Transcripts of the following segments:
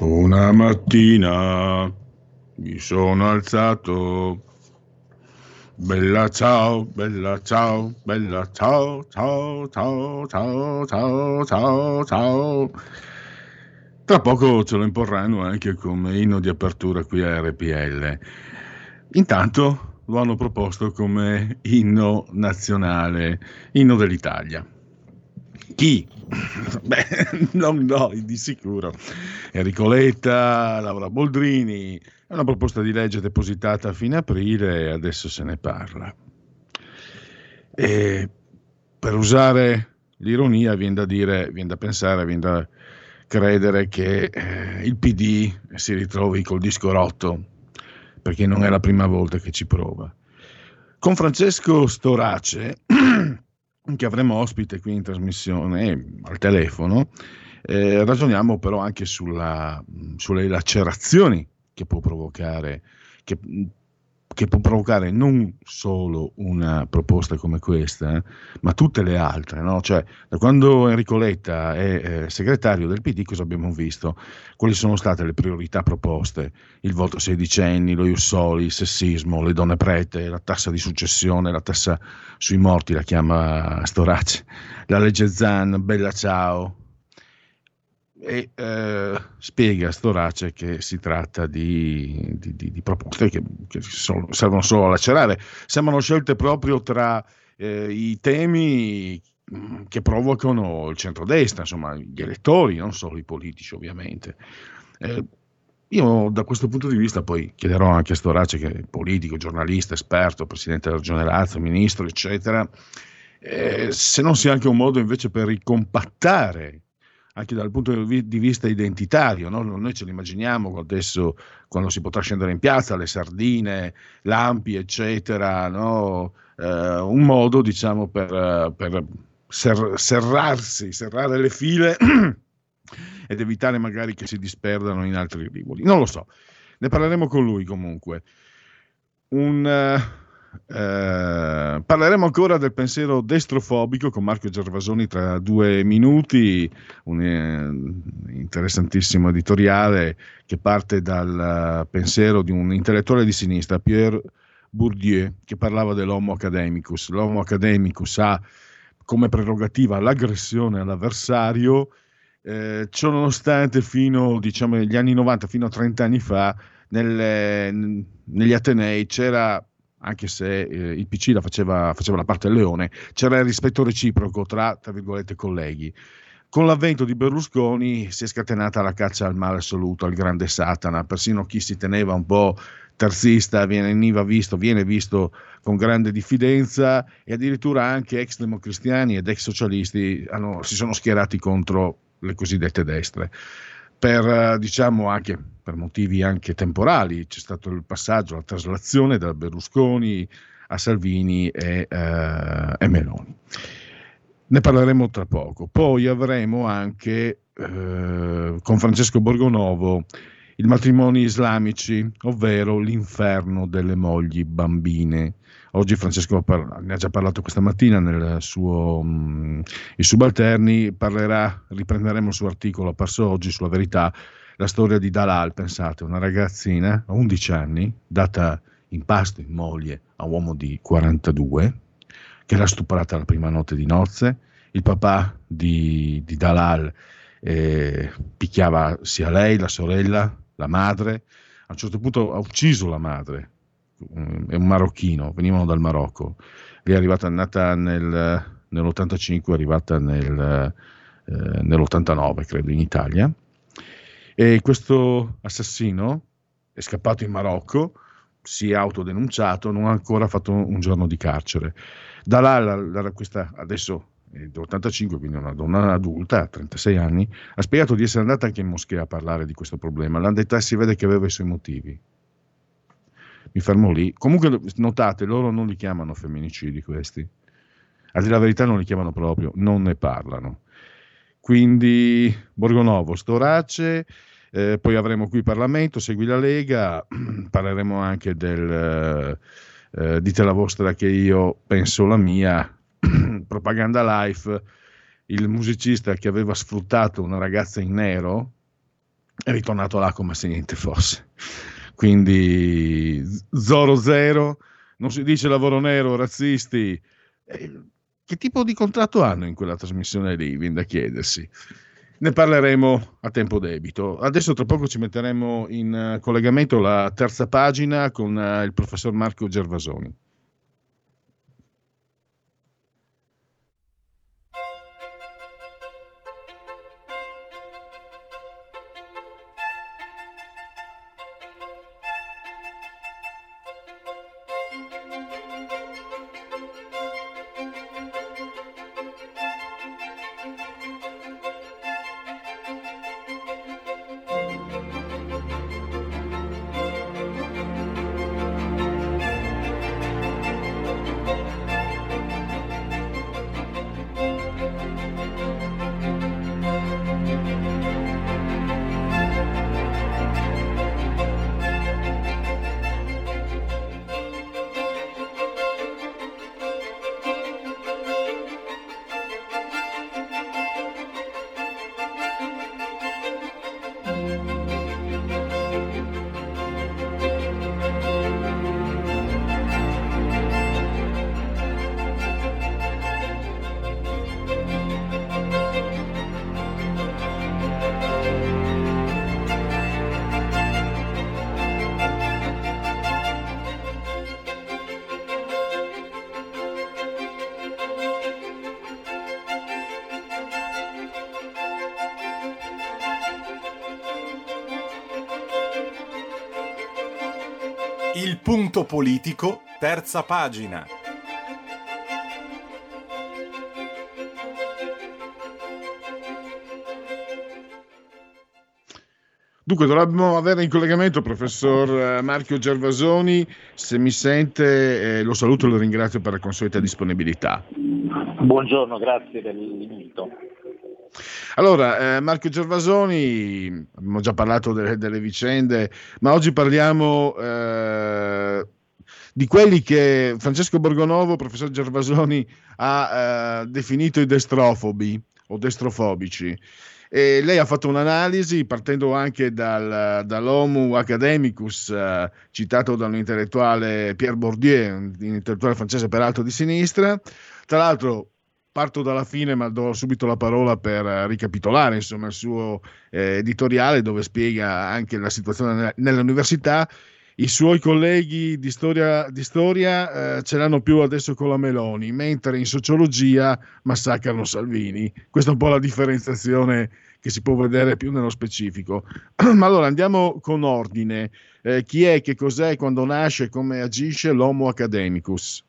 Una mattina mi sono alzato. Bella ciao, bella ciao, bella ciao, ciao, ciao, ciao, ciao, ciao, ciao. Tra poco ce lo imporranno anche come inno di apertura qui a RPL. Intanto lo hanno proposto come inno nazionale, inno dell'Italia. Chi? Beh, non noi, di sicuro. Enrico Letta, Laura Boldrini, è una proposta di legge depositata a fine aprile e adesso se ne parla. E per usare l'ironia viene da dire, viene da pensare, viene da credere che eh, il PD si ritrovi col disco rotto, perché non è la prima volta che ci prova. Con Francesco Storace che avremo ospite qui in trasmissione al telefono, eh, ragioniamo però anche sulla, sulle lacerazioni che può provocare, che che può provocare non solo una proposta come questa, ma tutte le altre. No? Cioè, da quando Enrico Letta è eh, segretario del PD, cosa abbiamo visto? Quali sono state le priorità proposte? Il voto sedicenni, lo Iussoli, il sessismo, le donne prete, la tassa di successione, la tassa sui morti, la chiama Storace, la legge Zan, Bella Ciao, e eh, spiega Storace che si tratta di, di, di, di proposte che, che sono, servono solo a lacerare. Sembrano scelte proprio tra eh, i temi che provocano il centrodestra, insomma, gli elettori, non solo i politici, ovviamente. Eh, io da questo punto di vista poi chiederò anche a Storace, che è politico, giornalista, esperto, presidente della Regione Lazio, ministro, eccetera, eh, se non sia anche un modo invece per ricompattare anche dal punto di vista identitario. No? Noi ce lo immaginiamo adesso quando si potrà scendere in piazza, le sardine, lampi, eccetera, no? eh, un modo diciamo per, per ser- serrarsi, serrare le file ed evitare magari che si disperdano in altri rivoli. Non lo so, ne parleremo con lui comunque. Un, uh, eh, parleremo ancora del pensiero destrofobico con Marco Gervasoni tra due minuti, un eh, interessantissimo editoriale che parte dal pensiero di un intellettuale di sinistra, Pierre Bourdieu, che parlava dell'homo academicus. L'homo academicus ha come prerogativa l'aggressione all'avversario, eh, ciò nonostante fino diciamo, agli anni 90, fino a 30 anni fa, nelle, negli Atenei c'era anche se eh, il PC la faceva, faceva, la parte del leone, c'era il rispetto reciproco tra, tra virgolette, colleghi. Con l'avvento di Berlusconi si è scatenata la caccia al male assoluto, al grande Satana, persino chi si teneva un po' terzista veniva visto, viene visto con grande diffidenza e addirittura anche ex democristiani ed ex socialisti hanno, si sono schierati contro le cosiddette destre per, eh, diciamo, anche per motivi anche temporali. C'è stato il passaggio, la traslazione da Berlusconi a Salvini e, eh, e Meloni. Ne parleremo tra poco. Poi avremo anche eh, con Francesco Borgonovo i matrimoni islamici, ovvero l'inferno delle mogli bambine. Oggi Francesco ne ha già parlato questa mattina nel suo mm, I subalterni, parlerà, riprenderemo il suo articolo apparso oggi sulla verità, la storia di Dalal, pensate, una ragazzina a 11 anni, data in pasto in moglie a un uomo di 42, che l'ha stuprata la prima notte di nozze, il papà di, di Dalal eh, picchiava sia lei, la sorella, la madre, a un certo punto ha ucciso la madre è un marocchino, venivano dal Marocco. Lei è arrivata, nata nel, nell'85, è arrivata nel, eh, nell'89, credo, in Italia. E questo assassino è scappato in Marocco, si è autodenunciato, non ha ancora fatto un giorno di carcere. Da là, la, la, questa, adesso è d'85, quindi una donna adulta, a 36 anni, ha spiegato di essere andata anche in moschea a parlare di questo problema. L'hanno detta e si vede che aveva i suoi motivi. Mi fermo lì. Comunque, notate, loro non li chiamano femminicidi questi. A dire la verità non li chiamano proprio, non ne parlano. Quindi Borgonovo, Storace, eh, poi avremo qui Parlamento, segui la Lega, parleremo anche del eh, dite la vostra che io penso la mia, propaganda life, il musicista che aveva sfruttato una ragazza in nero è ritornato là come se niente fosse. Quindi Zoro Zero, non si dice lavoro nero, razzisti. Eh, che tipo di contratto hanno in quella trasmissione lì? Viene da chiedersi. Ne parleremo a tempo debito. Adesso tra poco ci metteremo in eh, collegamento la terza pagina con uh, il professor Marco Gervasoni. Punto politico, terza pagina. Dunque, dovremmo avere in collegamento il professor eh, Marchio Gervasoni. Se mi sente, eh, lo saluto e lo ringrazio per la consueta disponibilità. Buongiorno, grazie dell'invito. Allora, eh, Marco Gervasoni, abbiamo già parlato delle, delle vicende, ma oggi parliamo eh, di quelli che Francesco Borgonovo, professor Gervasoni, ha eh, definito i destrofobi o destrofobici. E lei ha fatto un'analisi partendo anche dal, dall'Homo Academicus, eh, citato da un intellettuale Pierre Bourdieu, un intellettuale francese peraltro di sinistra. Tra l'altro, parto dalla fine, ma do subito la parola per ricapitolare insomma, il suo eh, editoriale dove spiega anche la situazione nell'università. I suoi colleghi di storia, di storia eh, ce l'hanno più adesso con la Meloni, mentre in sociologia massacrano Salvini. Questa è un po' la differenziazione che si può vedere più nello specifico. Ma allora andiamo con ordine. Eh, chi è, che cos'è, quando nasce, come agisce l'Homo Academicus?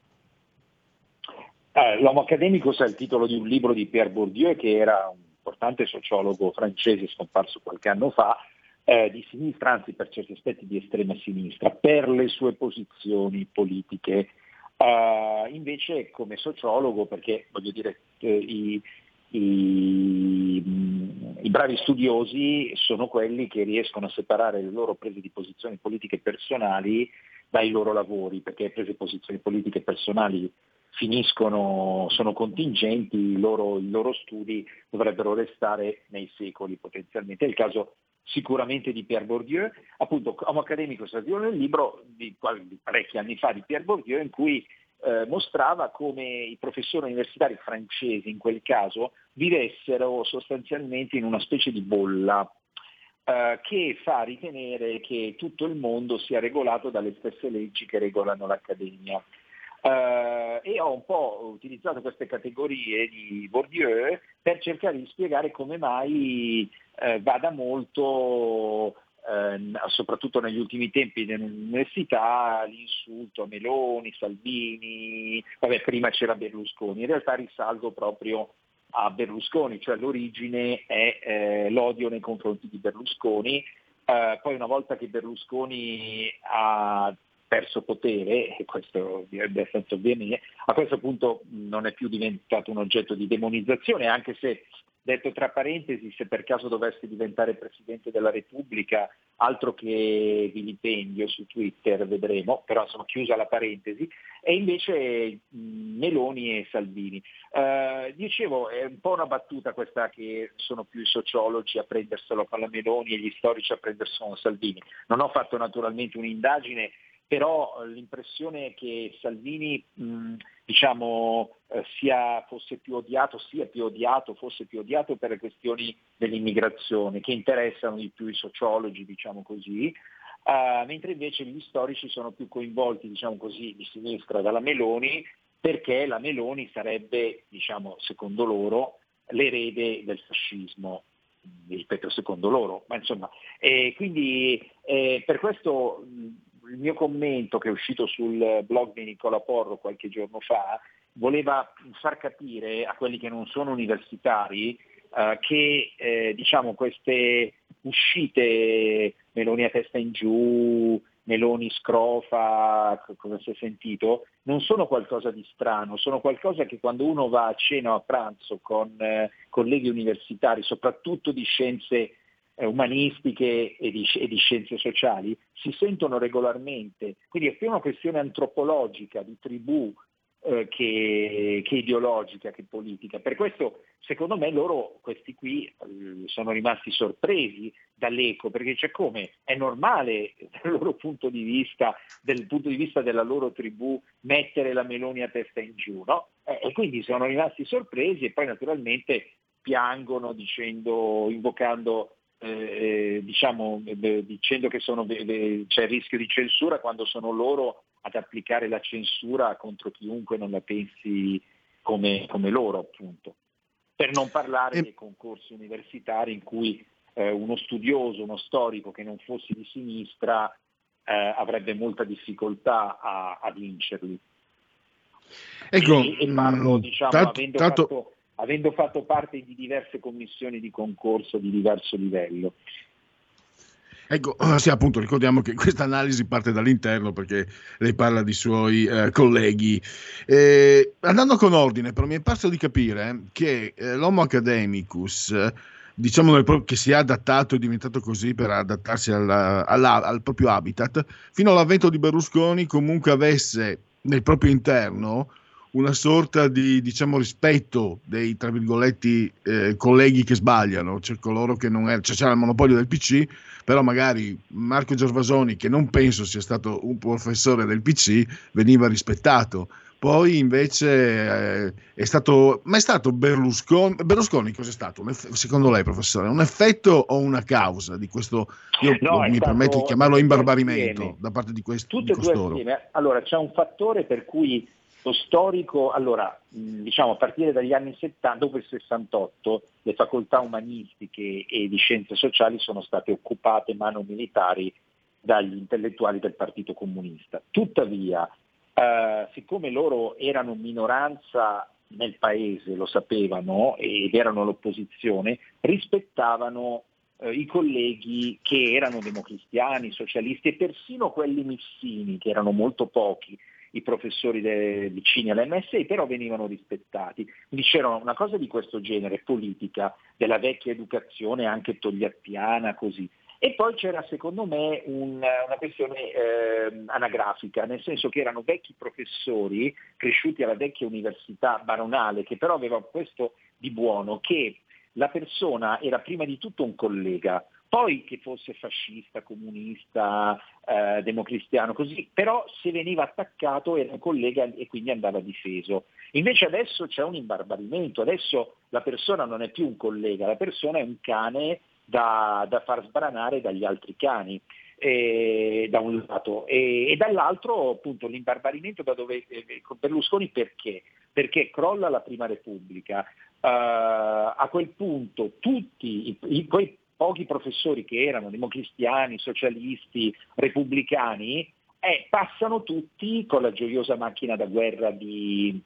Eh, L'Homo Academicus è il titolo di un libro di Pierre Bourdieu, che era un importante sociologo francese scomparso qualche anno fa, eh, di sinistra, anzi per certi aspetti di estrema sinistra, per le sue posizioni politiche. Uh, invece come sociologo, perché voglio dire, eh, i, i, i, bravi studiosi sono quelli che riescono a separare le loro prese di posizioni politiche personali dai loro lavori, perché prese posizioni politiche personali finiscono, sono contingenti, i loro, i loro, studi dovrebbero restare nei secoli potenzialmente. È il caso sicuramente di Pierre Bourdieu, appunto Homo Academico Stadio nel libro di, di, parecchi anni fa di Pierre Bourdieu in cui eh, mostrava come i professori universitari francesi in quel caso vivessero sostanzialmente in una specie di bolla eh, che fa ritenere che tutto il mondo sia regolato dalle stesse leggi che regolano l'Accademia. Uh, e ho un po' utilizzato queste categorie di Bourdieu per cercare di spiegare come mai uh, vada molto, uh, soprattutto negli ultimi tempi nell'università, l'insulto a Meloni, Salvini, vabbè prima c'era Berlusconi, in realtà risalgo proprio a Berlusconi, cioè l'origine è eh, l'odio nei confronti di Berlusconi, poi una volta che Berlusconi ha perso potere, e questo è abbastanza avvenire, a questo punto non è più diventato un oggetto di demonizzazione, anche se detto tra parentesi, se per caso dovesse diventare Presidente della Repubblica, altro che vilipendio su Twitter, vedremo, però insomma chiusa la parentesi, e invece Meloni e Salvini. Uh, dicevo, è un po' una battuta questa che sono più i sociologi a prenderselo con la Meloni e gli storici a prenderselo con Salvini. Non ho fatto naturalmente un'indagine però eh, l'impressione che Salvini mh, diciamo, eh, sia, fosse più odiato, sia più odiato, fosse più odiato per le questioni dell'immigrazione che interessano di più i sociologi, diciamo così, uh, mentre invece gli storici sono più coinvolti, diciamo così, di sinistra dalla Meloni, perché la Meloni sarebbe, diciamo, secondo loro, l'erede del fascismo ripeto secondo loro, ma insomma, eh, quindi eh, per questo il mio commento che è uscito sul blog di Nicola Porro qualche giorno fa voleva far capire a quelli che non sono universitari eh, che eh, diciamo, queste uscite Meloni a testa in giù, Meloni scrofa, come si è sentito, non sono qualcosa di strano, sono qualcosa che quando uno va a cena o a pranzo con eh, colleghi universitari, soprattutto di scienze umanistiche e di, e di, scienze sociali si sentono regolarmente. Quindi è più una questione antropologica, di tribù, eh, che, che, ideologica, che politica. Per questo, secondo me, loro, questi qui, eh, sono rimasti sorpresi dall'eco, perché c'è come, è normale dal loro punto di vista, dal punto di vista della loro tribù, mettere la Meloni a testa in giù, no? Eh, e quindi sono rimasti sorpresi e poi naturalmente piangono dicendo, invocando eh, eh, diciamo, eh, dicendo che sono, eh, c'è il rischio di censura quando sono loro ad applicare la censura contro chiunque non la pensi come, come loro, appunto. Per non parlare dei concorsi universitari in cui eh, uno studioso, uno storico che non fosse di sinistra eh, avrebbe molta difficoltà a, a vincerli. Ecco, e, e parlo, mm, diciamo, tanto, avendo tanto... fatto avendo fatto parte di diverse commissioni di concorso di diverso livello. Ecco, sì, appunto, ricordiamo che questa analisi parte dall'interno perché lei parla di suoi eh, colleghi. Eh, andando con ordine, però mi è parso di capire che eh, l'Homo academicus, diciamo che si è adattato, è diventato così per adattarsi alla, alla, al proprio habitat, fino all'avvento di Berlusconi comunque avesse nel proprio interno una sorta di diciamo, rispetto dei tra virgolette eh, colleghi che sbagliano, cioè coloro che non è, cioè c'era il monopolio del PC, però magari Marco Gervasoni, che non penso sia stato un professore del PC, veniva rispettato. Poi invece eh, è stato, ma è stato Berlusconi, Berlusconi cos'è stato? secondo lei professore, un effetto o una causa di questo, io no, mi permetto di chiamarlo imbarbarimento da parte di, quest, Tutte di costoro? Allora c'è un fattore per cui lo storico, allora, diciamo a partire dagli anni 70, dopo il 68, le facoltà umanistiche e di scienze sociali sono state occupate mano militari dagli intellettuali del Partito Comunista. Tuttavia, eh, siccome loro erano minoranza nel paese, lo sapevano, ed erano l'opposizione, rispettavano eh, i colleghi che erano democristiani, socialisti e persino quelli missini, che erano molto pochi, i professori de, vicini all'MSI, però venivano rispettati. Quindi c'era una cosa di questo genere, politica, della vecchia educazione anche togliattiana, così. E poi c'era secondo me un, una questione eh, anagrafica, nel senso che erano vecchi professori cresciuti alla vecchia università baronale, che però avevano questo di buono, che la persona era prima di tutto un collega, poi che fosse fascista, comunista, eh, democristiano, così, però se veniva attaccato era un collega e quindi andava difeso. Invece adesso c'è un imbarbarimento, adesso la persona non è più un collega, la persona è un cane da, da far sbranare dagli altri cani. Eh, da un lato e, e, dall'altro appunto l'imbarbarimento da dove eh, Berlusconi perché? Perché crolla la prima repubblica, uh, a quel punto tutti i, i, quei pochi professori che erano democristiani, socialisti, repubblicani, eh, passano tutti con la gioiosa macchina da guerra di,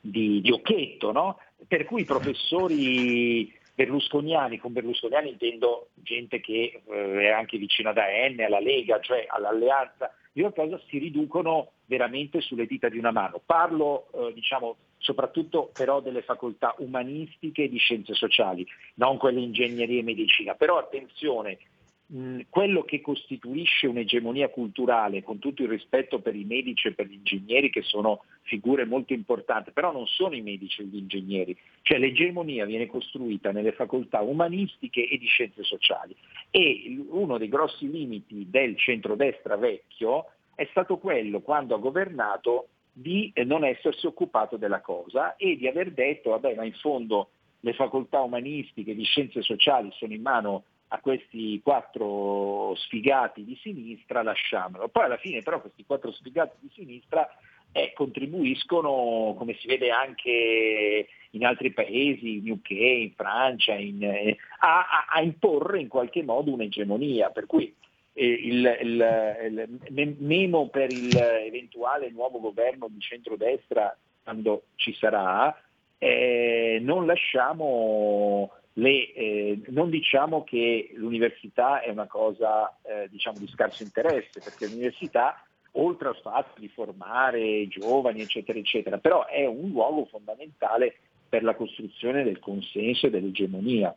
di, di Occhetto, no? per cui i professori berlusconiani, con berlusconiani intendo gente che eh, è anche vicina ad AN, alla Lega, cioè all'alleanza di qualcosa, si riducono veramente sulle dita di una mano. Parlo eh, diciamo, soprattutto però delle facoltà umanistiche e di scienze sociali, non quelle ingegneria e medicina, però attenzione, quello che costituisce un'egemonia culturale, con tutto il rispetto per i medici e per gli ingegneri che sono figure molto importanti, però non sono i medici e gli ingegneri, cioè l'egemonia viene costruita nelle facoltà umanistiche e di scienze sociali. E uno dei grossi limiti del centrodestra vecchio è stato quello quando ha governato di non essersi occupato della cosa e di aver detto vabbè ma in fondo le facoltà umanistiche di scienze sociali sono in mano a questi quattro sfigati di sinistra, lasciamolo. Poi alla fine però questi quattro sfigati di sinistra eh, contribuiscono, come si vede anche in altri paesi, in UK, in Francia, in, eh, a, a, a, imporre in qualche modo un'egemonia. Per cui il, il, il, memo per l'eventuale nuovo governo di centrodestra, quando ci sarà, eh, non lasciamo le, eh, non diciamo che l'università è una cosa eh, diciamo di scarso interesse, perché l'università, oltre al fatto di formare giovani, eccetera, eccetera, però è un luogo fondamentale per la costruzione del consenso e dell'egemonia.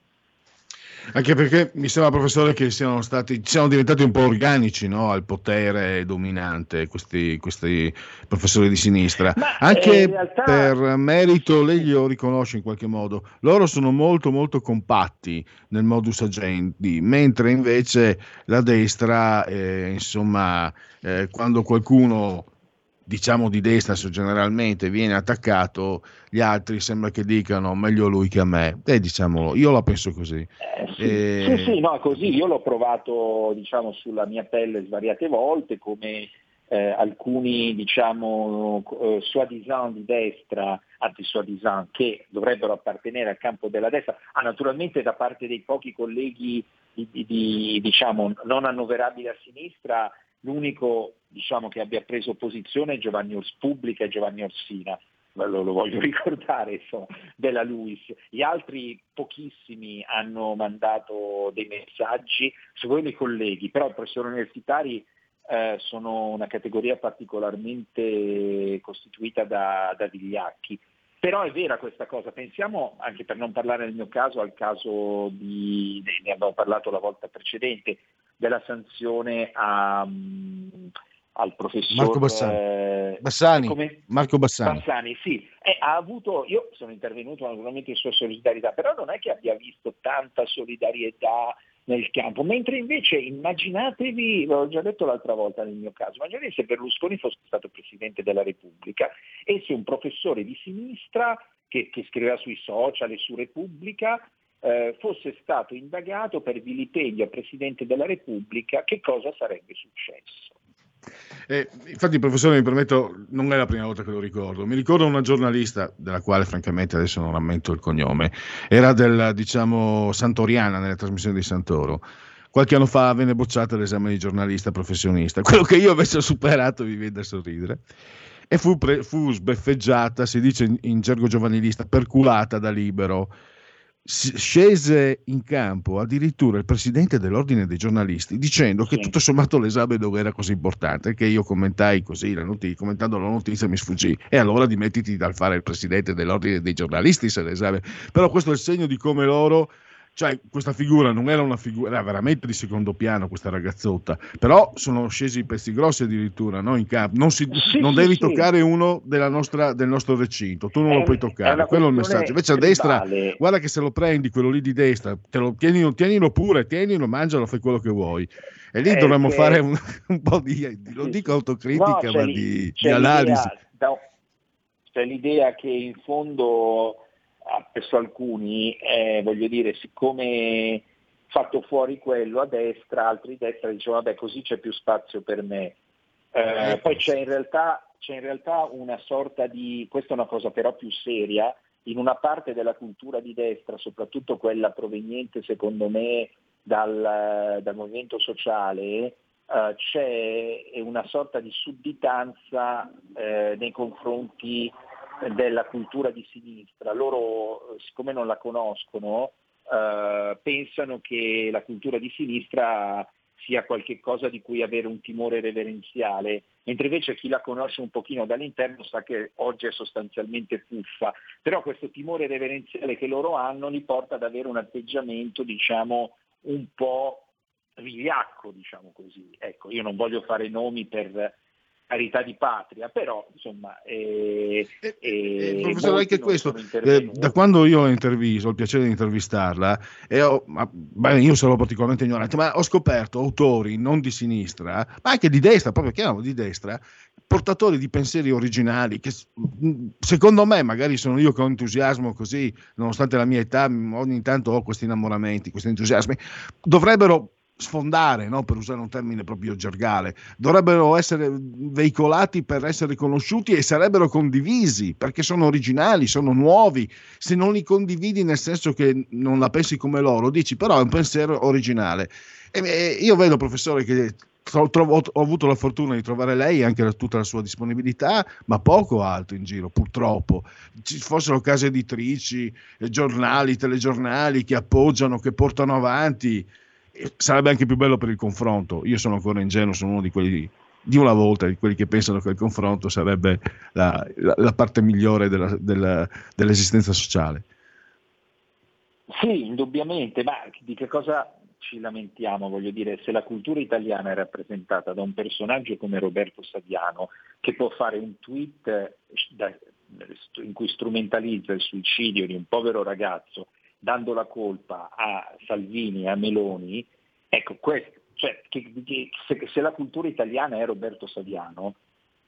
Anche perché mi sembra, professore, che siano, stati, siano diventati un po' organici no? al potere dominante questi, questi professori di sinistra. Ma Anche realtà... per merito, lei glielo riconosce in qualche modo, loro sono molto molto compatti nel modus agendi, mentre invece la destra, eh, insomma, eh, quando qualcuno diciamo di destra generalmente viene attaccato, gli altri sembra che dicano meglio lui che a me. E diciamolo, io la penso così. Eh, sì, e... sì, sì, no, così. Io l'ho provato diciamo, sulla mia pelle svariate volte come eh, alcuni diciamo eh, soi-disant di destra, anzi soi-disant, che dovrebbero appartenere al campo della destra, ah, naturalmente da parte dei pochi colleghi di, di, di, diciamo, non annoverabili a sinistra l'unico diciamo, che abbia preso posizione Giovanni Ors Pubblica e Giovanni Orsina, lo, lo voglio ricordare, insomma, della Luis. Gli altri pochissimi hanno mandato dei messaggi, secondo i colleghi, però i professori universitari eh, sono una categoria particolarmente costituita da, da vigliacchi. Però è vera questa cosa, pensiamo anche per non parlare nel mio caso al caso di, ne abbiamo parlato la volta precedente, della sanzione a, um, al professor Marco Bassani. Eh, Bassani. Marco Bassani. Bassani sì. Eh, ha avuto, io sono intervenuto naturalmente in sua solidarietà, però non è che abbia visto tanta solidarietà nel campo, mentre invece immaginatevi, l'ho già detto l'altra volta nel mio caso, immaginatevi se Berlusconi fosse stato Presidente della Repubblica e se un professore di sinistra che, che scriveva sui social e su Repubblica eh, fosse stato indagato per vilipendio a Presidente della Repubblica, che cosa sarebbe successo? Eh, infatti, professore, mi permetto, non è la prima volta che lo ricordo. Mi ricordo una giornalista, della quale francamente adesso non rammento il cognome, era del, diciamo, Santoriana nelle trasmissioni di Santoro. Qualche anno fa venne bocciata l'esame di giornalista professionista, quello che io avessi superato mi viene da sorridere. E fu, pre- fu sbeffeggiata, si dice in, in gergo giovanilista, perculata da libero scese in campo addirittura il presidente dell'ordine dei giornalisti dicendo che tutto sommato l'esame non era così importante che io commentai così la notizia, commentando la notizia mi sfuggì. E allora dimettiti dal fare il presidente dell'ordine dei giornalisti se l'esame. Però questo è il segno di come loro cioè questa figura non era una figura, era veramente di secondo piano questa ragazzotta, però sono scesi pezzi grossi addirittura no? in campo, non, si, sì, non sì, devi sì. toccare uno nostra, del nostro recinto, tu non è, lo puoi toccare, quello è il messaggio, invece a destra, guarda che se lo prendi quello lì di destra, te lo, tienilo, tienilo pure, tienilo, mangialo, fai quello che vuoi. E lì eh, dovremmo che... fare un, un, po' di, non dico autocritica, no, ma di, di analisi. Da, c'è l'idea che in fondo presso alcuni, eh, voglio dire, siccome fatto fuori quello a destra, altri a destra dicevano vabbè così c'è più spazio per me. Eh, poi c'è in, realtà, c'è in realtà una sorta di, questa è una cosa però più seria, in una parte della cultura di destra, soprattutto quella proveniente secondo me dal, dal movimento sociale, eh, c'è una sorta di sudditanza eh, nei confronti della cultura di sinistra. Loro, siccome non la conoscono, eh, pensano che la cultura di sinistra sia qualcosa di cui avere un timore reverenziale, mentre invece chi la conosce un pochino dall'interno sa che oggi è sostanzialmente fuffa, però questo timore reverenziale che loro hanno li porta ad avere un atteggiamento, diciamo, un po' vigliacco, diciamo così. Ecco, io non voglio fare nomi per carità di patria, però insomma... Eh, eh, eh, professore, anche questo, eh, da quando io ho intervisto, ho il piacere di intervistarla, e ho, ma, beh, io sono particolarmente ignorante, ma ho scoperto autori non di sinistra, ma anche di destra, proprio chiaro di destra, portatori di pensieri originali che secondo me magari sono io che ho entusiasmo così nonostante la mia età ogni tanto ho questi innamoramenti questi entusiasmi dovrebbero sfondare, no? per usare un termine proprio gergale, dovrebbero essere veicolati per essere conosciuti e sarebbero condivisi perché sono originali, sono nuovi. Se non li condividi nel senso che non la pensi come loro, dici però è un pensiero originale. E io vedo, professore, che ho avuto la fortuna di trovare lei anche tutta la sua disponibilità, ma poco altro in giro, purtroppo. Ci fossero case editrici, giornali, telegiornali che appoggiano, che portano avanti sarebbe anche più bello per il confronto. Io sono ancora ingenuo, sono uno di quelli di una volta, di quelli che pensano che il confronto sarebbe la, la, la parte migliore della, della, dell'esistenza sociale. Sì, indubbiamente, ma di che cosa ci lamentiamo? Voglio dire, se la cultura italiana è rappresentata da un personaggio come Roberto Saviano, che può fare un tweet eh, in cui strumentalizza il suicidio di un povero ragazzo dando la colpa a Salvini e a Meloni, ecco, questo, cioè, che, che, se, se, la cultura italiana è Roberto Saviano,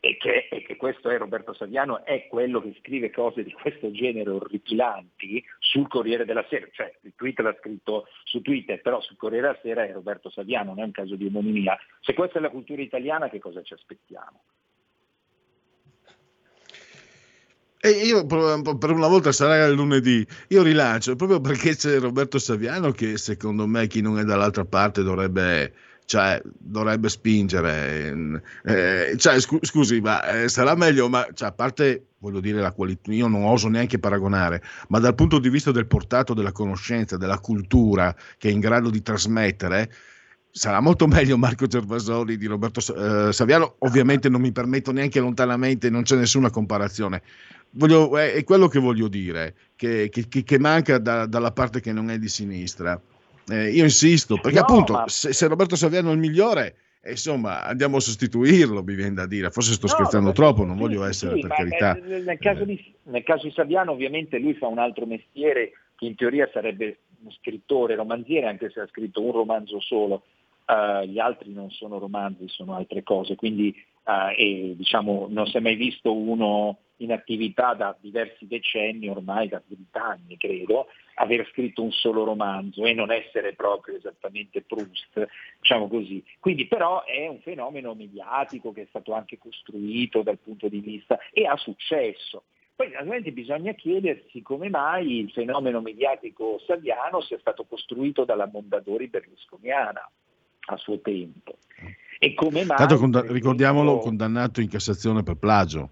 e che, e che, questo è Roberto Saviano, è quello che scrive cose di questo genere orripilanti sul Corriere della Sera, cioè il tweet l'ha scritto su Twitter, però sul Corriere della Sera è Roberto Saviano, non è un caso di omonimia. Se questa è la cultura italiana, che cosa ci aspettiamo? E io per una volta sarà il lunedì, io rilancio proprio perché c'è Roberto Saviano che secondo me chi non è dall'altra parte dovrebbe, cioè, dovrebbe spingere. Eh, cioè, scu- scusi, ma eh, sarà meglio, ma cioè, a parte voglio dire la qualità, io non oso neanche paragonare, ma dal punto di vista del portato della conoscenza, della cultura che è in grado di trasmettere, sarà molto meglio Marco Gervasoni di Roberto eh, Saviano. Ovviamente non mi permetto neanche lontanamente, non c'è nessuna comparazione voglio, è, è, quello che voglio dire, che, che, che manca da, dalla parte che non è di sinistra. Eh, io insisto, perché no, appunto ma... se, se, Roberto Saviano è il migliore, eh, insomma andiamo a sostituirlo, mi viene da dire. Forse sto no, scherzando troppo, non sì, voglio essere sì, per carità. Nel caso, di, nel caso di Saviano ovviamente lui fa un altro mestiere che in teoria sarebbe uno scrittore, romanziere, anche se ha scritto un romanzo solo. Uh, gli altri non sono romanzi, sono altre cose, quindi uh, e, diciamo, non si è mai visto uno in attività da diversi decenni, ormai da 20 anni credo, aver scritto un solo romanzo e non essere proprio esattamente Proust, diciamo così. Quindi però è un fenomeno mediatico che è stato anche costruito dal punto di vista e ha successo. Poi naturalmente bisogna chiedersi come mai il fenomeno mediatico saviano sia stato costruito dalla Mondadori berlusconiana a suo tempo. E come mai... Tanto conda- ricordiamolo condannato in Cassazione per plagio.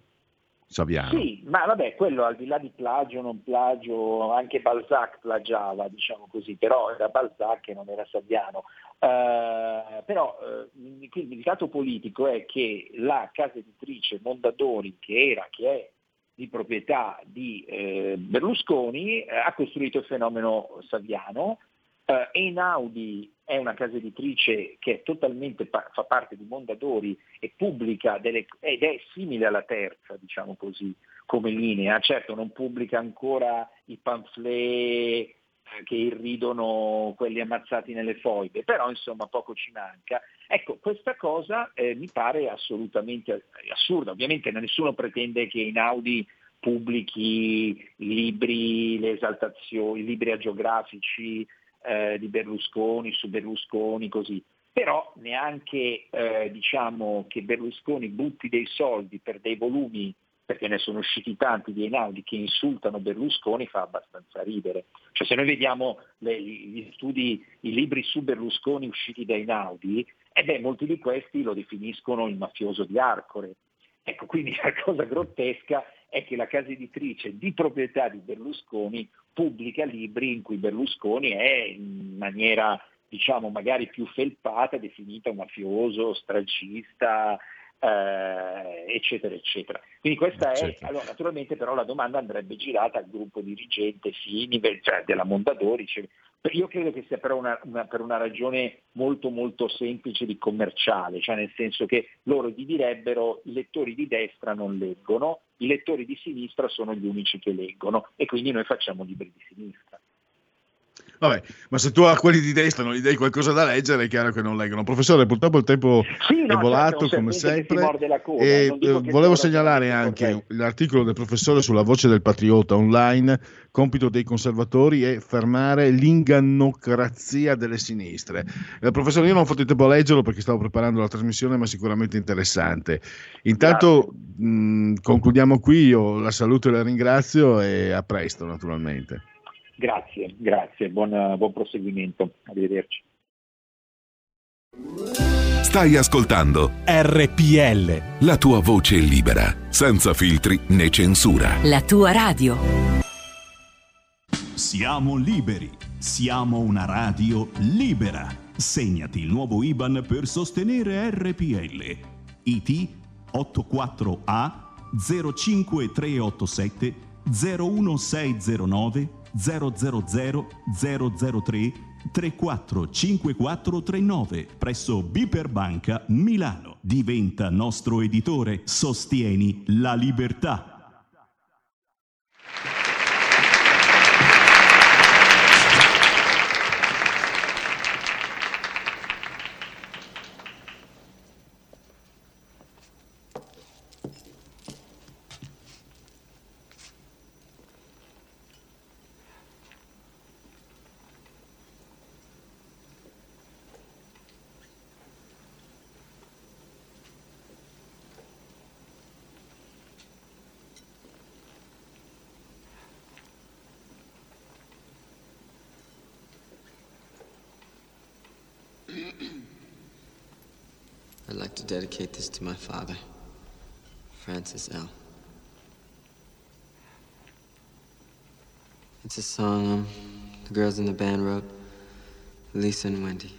Saviano. Sì, ma vabbè, quello al di là di plagio non plagio, anche Balzac plagiava, diciamo così, però era Balzac e non era Saviano. Uh, però uh, il dato politico è che la casa editrice Mondadori, che era, che è di proprietà di eh, Berlusconi, eh, ha costruito il fenomeno Saviano, Uh, Einaudi è una casa editrice che totalmente fa parte di Mondadori e pubblica delle, ed è simile alla terza, diciamo così, come linea. Certo non pubblica ancora i pamphlet eh, che irridono quelli ammazzati nelle foibe, però insomma poco ci manca. Ecco, questa cosa eh, mi pare assolutamente assurda. Ovviamente nessuno pretende che Einaudi pubblichi libri, le esaltazioni, libri agiografici, eh, di Berlusconi, su Berlusconi, così. Però neanche eh, diciamo che Berlusconi butti dei soldi per dei volumi perché ne sono usciti tanti di Einaudi che insultano Berlusconi, fa abbastanza ridere. Cioè se noi vediamo le, gli studi, i libri su Berlusconi usciti da Einaudi, eh beh, molti di questi lo definiscono il mafioso di Arcore. Ecco, quindi la cosa grottesca è che la casa editrice di proprietà di Berlusconi pubblica libri in cui Berlusconi è in maniera diciamo magari più felpata definita mafioso, stragista, eh, eccetera, eccetera. Quindi questa è, certo. allora, naturalmente però la domanda andrebbe girata al gruppo dirigente Fini, cioè della Mondadori, cioè, io credo che sia però una, una, per una ragione molto molto semplice di commerciale, cioè nel senso che loro vi direbbero i lettori di destra non leggono, i lettori di sinistra sono gli unici che leggono e quindi noi facciamo libri di sinistra. Vabbè, ma se tu a quelli di destra non gli dai qualcosa da leggere, è chiaro che non leggono. Professore, purtroppo il tempo sì, no, è volato certo, come sempre. Coda, e eh, volevo segnalare anche l'articolo del professore sulla voce del patriota online. Compito dei conservatori è fermare l'ingannocrazia delle sinistre. Eh, professore, io non ho fatto il tempo a leggerlo perché stavo preparando la trasmissione, ma sicuramente interessante. Intanto mh, concludiamo qui. Io la saluto e la ringrazio e a presto, naturalmente. Grazie, grazie, buon, buon proseguimento, arrivederci. Stai ascoltando RPL. La tua voce libera, senza filtri né censura. La tua radio. Siamo liberi, siamo una radio libera. Segnati il nuovo IBAN per sostenere RPL. IT 84A 05387 01609 000 003 345439 presso Biper Banca Milano. Diventa nostro editore. Sostieni la libertà. Dedicate this to my father, Francis L. It's a song um, the girls in the band wrote, Lisa and Wendy.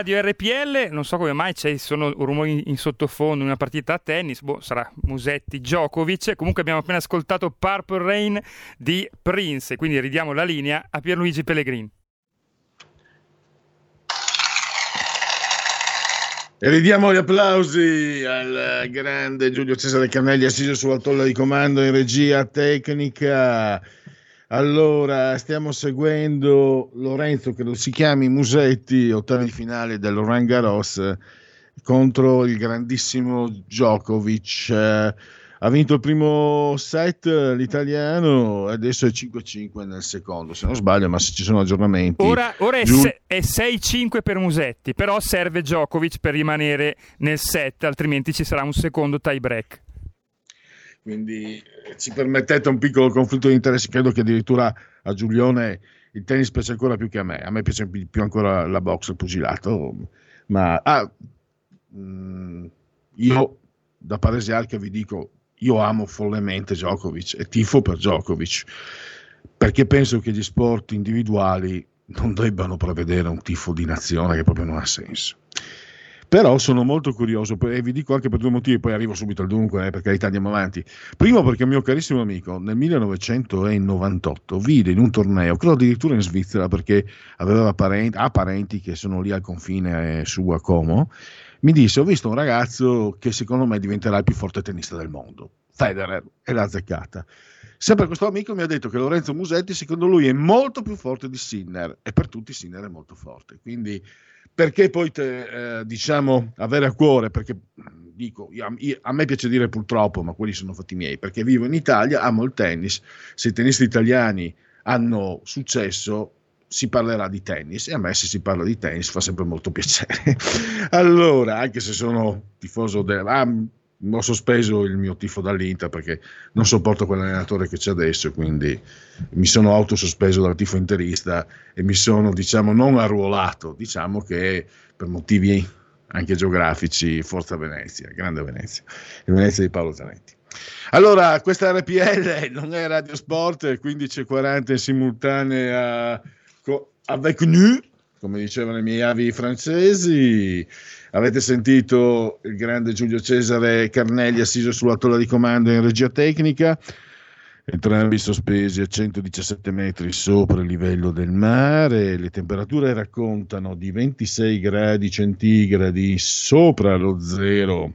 Radio RPL, non so come mai ci sono rumori in sottofondo, una partita a tennis, boh, sarà Musetti, Djokovic, comunque abbiamo appena ascoltato Purple Rain di Prince, quindi ridiamo la linea a Pierluigi Pellegrini. E ridiamo gli applausi al grande Giulio Cesare Canelli assiso sulla tolla di comando in regia tecnica. Allora, stiamo seguendo Lorenzo, che lo si chiami Musetti, ottavi di finale del Roland Garros contro il grandissimo Djokovic. Eh, ha vinto il primo set l'italiano, adesso è 5-5 nel secondo, se non sbaglio, ma se ci sono aggiornamenti. Ora, ora è, Giù- se- è 6-5 per Musetti, però serve Djokovic per rimanere nel set, altrimenti ci sarà un secondo tie break. Quindi eh, ci permettete un piccolo conflitto di interessi, credo che addirittura a Giulione il tennis piace ancora più che a me, a me piace più ancora la box, il pugilato, ma ah, mm, io da paresiarca vi dico, io amo follemente Djokovic e tifo per Djokovic, perché penso che gli sport individuali non debbano prevedere un tifo di nazione che proprio non ha senso. Però sono molto curioso e vi dico anche per due motivi, poi arrivo subito al dunque, eh, per carità andiamo avanti. Primo perché un mio carissimo amico nel 1998 vide in un torneo, credo addirittura in Svizzera perché aveva parenti, ha parenti che sono lì al confine eh, su a Como, mi disse ho visto un ragazzo che secondo me diventerà il più forte tennista del mondo, Federer, e l'ha azzeccata. Sempre questo amico mi ha detto che Lorenzo Musetti secondo lui è molto più forte di Sinner e per tutti Sinner è molto forte. Quindi perché poi te, eh, diciamo avere a cuore, perché dico, io- io- a me piace dire purtroppo, ma quelli sono fatti miei, perché vivo in Italia, amo il tennis, se i tennisti italiani hanno successo si parlerà di tennis e a me se si parla di tennis fa sempre molto piacere. allora, anche se sono tifoso del... ah, ho sospeso il mio tifo dall'Inter perché non sopporto quell'allenatore che c'è adesso, quindi mi sono autosospeso dal tifo interista e mi sono, diciamo, non arruolato, diciamo che per motivi anche geografici, Forza Venezia, grande Venezia, il Venezia di Paolo Zanetti. Allora, questa RPL non è Radio Sport, 15.40 in simultanea co- avec nous, come dicevano i miei avi francesi. Avete sentito il grande Giulio Cesare Carnelli assiso sulla tolla di comando in regia tecnica, entrambi sospesi a 117 metri sopra il livello del mare. Le temperature raccontano di 26 gradi centigradi sopra lo zero.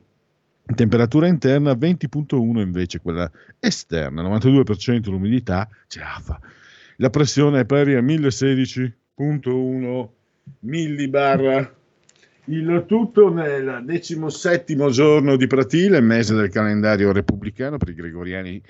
Temperatura interna 20.1 invece quella esterna, 92% l'umidità, ce la fa. La pressione è pari a 1016.1 millibar il tutto nel decimosettimo giorno di Pratile, mese del calendario repubblicano, per i gregoriani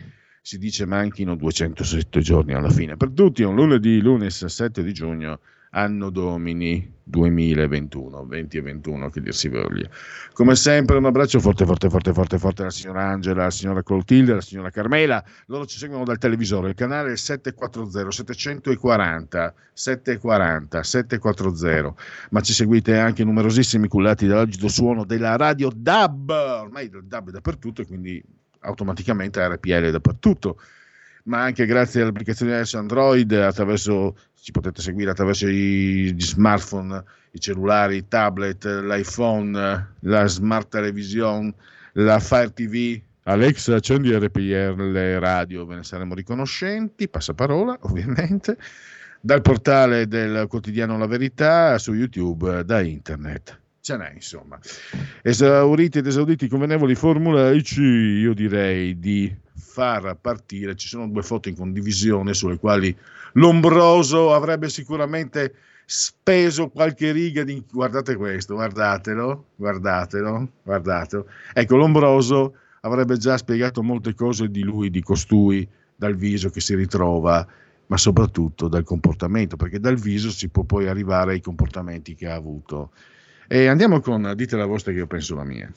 si dice manchino 207 giorni alla fine. Per tutti è un lunedì, lunes 7 di giugno anno domini 2021, 20 e 21 che dir si voglia. Come sempre un abbraccio forte, forte, forte, forte, forte alla signora Angela, alla signora Clotilde, alla signora Carmela, loro ci seguono dal televisore, il canale è 740, 740, 740, 740, ma ci seguite anche numerosissimi cullati dall'agido suono della radio DAB, ormai il DAB è dappertutto e quindi automaticamente RPL dappertutto ma anche grazie all'applicazione Android attraverso ci potete seguire attraverso gli smartphone, i cellulari, i tablet, l'iPhone, la smart television, la Fire TV. Alexa, accendi RPL radio, ve ne saremo riconoscenti, passaparola ovviamente, dal portale del quotidiano La Verità su YouTube, da internet. Ce n'è insomma. Esauriti ed esauditi convenevoli formulaici, io direi di far partire, ci sono due foto in condivisione sulle quali Lombroso avrebbe sicuramente speso qualche riga di... Guardate questo, guardatelo, guardatelo, guardatelo. Ecco, Lombroso avrebbe già spiegato molte cose di lui, di costui, dal viso che si ritrova, ma soprattutto dal comportamento, perché dal viso si può poi arrivare ai comportamenti che ha avuto. E andiamo con dite la vostra che io penso la mia.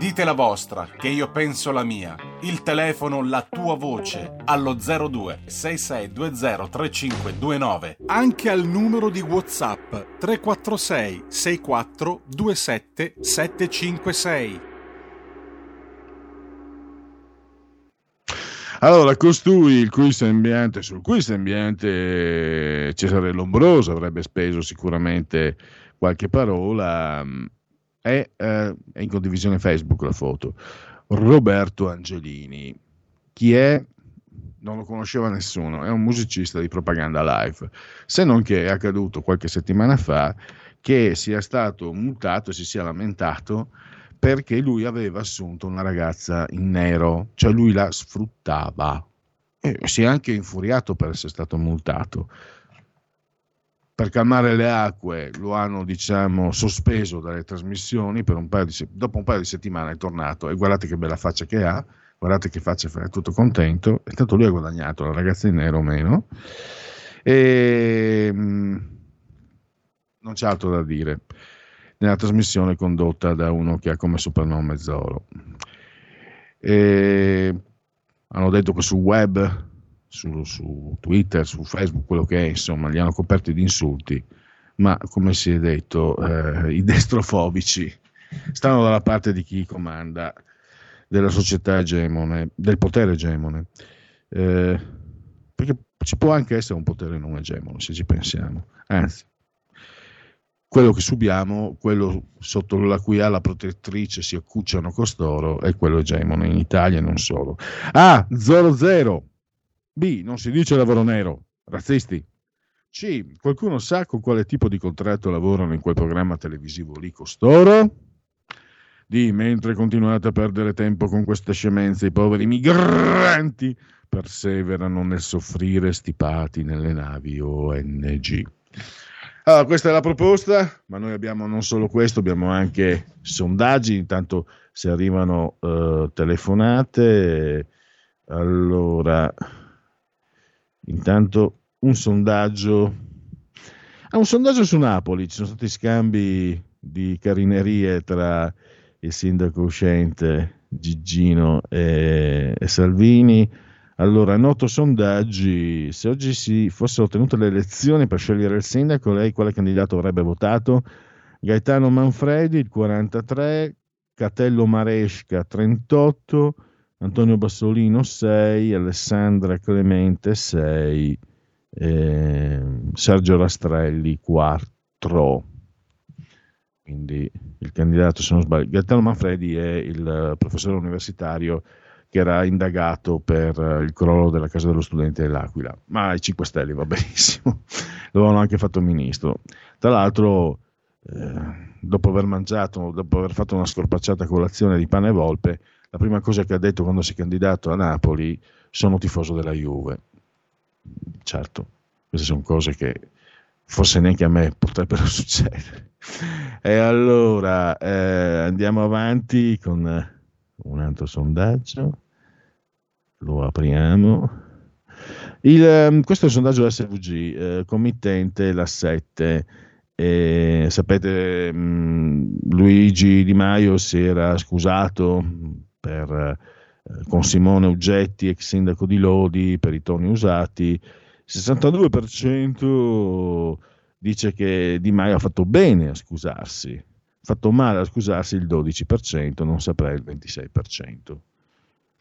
Dite la vostra, che io penso la mia. Il telefono, la tua voce, allo 02 6620 3529. Anche al numero di WhatsApp 346 64 27 756. Allora, costui, il cui sembiante, sul cui sembiante Cesare Lombroso avrebbe speso sicuramente qualche parola, è, eh, è in condivisione Facebook la foto. Roberto Angelini. Chi è? non lo conosceva nessuno, è un musicista di propaganda live, se non che è accaduto qualche settimana fa che sia stato multato e si sia lamentato perché lui aveva assunto una ragazza in nero, cioè lui la sfruttava e si è anche infuriato per essere stato multato per calmare le acque lo hanno diciamo, sospeso dalle trasmissioni un di, dopo un paio di settimane è tornato e guardate che bella faccia che ha guardate che faccia è tutto contento e tanto lui ha guadagnato la ragazza in nero meno. E mh, mm, non c'è altro da dire nella trasmissione condotta da uno che ha come soprannome Zoro. E hanno detto che sul web su, su, Twitter, su Facebook, quello che è, insomma, li hanno coperti di insulti, ma come si è detto, eh, i destrofobici stanno dalla parte di chi comanda della società egemone, del potere egemone. Eh, perché ci può anche essere un potere non egemone, se ci pensiamo. Anzi, quello che subiamo, quello sotto la cui ala protettrice si accucciano costoro, è quello egemone in Italia e non solo. Ah, 00 B. Non si dice lavoro nero. Razzisti. C. Qualcuno sa con quale tipo di contratto lavorano in quel programma televisivo lì costoro? D. Mentre continuate a perdere tempo con queste scemenze, i poveri migranti perseverano nel soffrire stipati nelle navi ONG. Allora, questa è la proposta, ma noi abbiamo non solo questo, abbiamo anche sondaggi, intanto se arrivano uh, telefonate. Allora, Intanto un sondaggio, ah, un sondaggio su Napoli, ci sono stati scambi di carinerie tra il sindaco uscente Gigino e, e Salvini. Allora, noto sondaggi, se oggi si fossero tenute le elezioni per scegliere il sindaco, lei quale candidato avrebbe votato? Gaetano Manfredi, il 43, Catello Maresca, 38, Antonio Bassolino 6, Alessandra Clemente 6, eh, Sergio Rastrelli 4 quindi il candidato se non sbaglio Gaetano Manfredi è il professore universitario che era indagato per il crollo della casa dello studente dell'Aquila. Ma i 5 Stelle va benissimo lo avevano anche fatto ministro. Tra l'altro eh, dopo aver mangiato dopo aver fatto una scorpacciata colazione di pane e volpe la prima cosa che ha detto quando si è candidato a Napoli sono tifoso della Juve certo, queste sono cose che forse neanche a me potrebbero succedere. E allora eh, andiamo avanti con un altro sondaggio, lo apriamo. Il, ehm, questo è il sondaggio SVG, eh, committente la 7. E, sapete, mh, mm, Luigi Di Maio si era scusato per, eh, con Simone Uggetti, ex sindaco di Lodi, per i toni usati 62% dice che Di Maio ha fatto bene a scusarsi, ha fatto male a scusarsi il 12%, non saprei il 26%.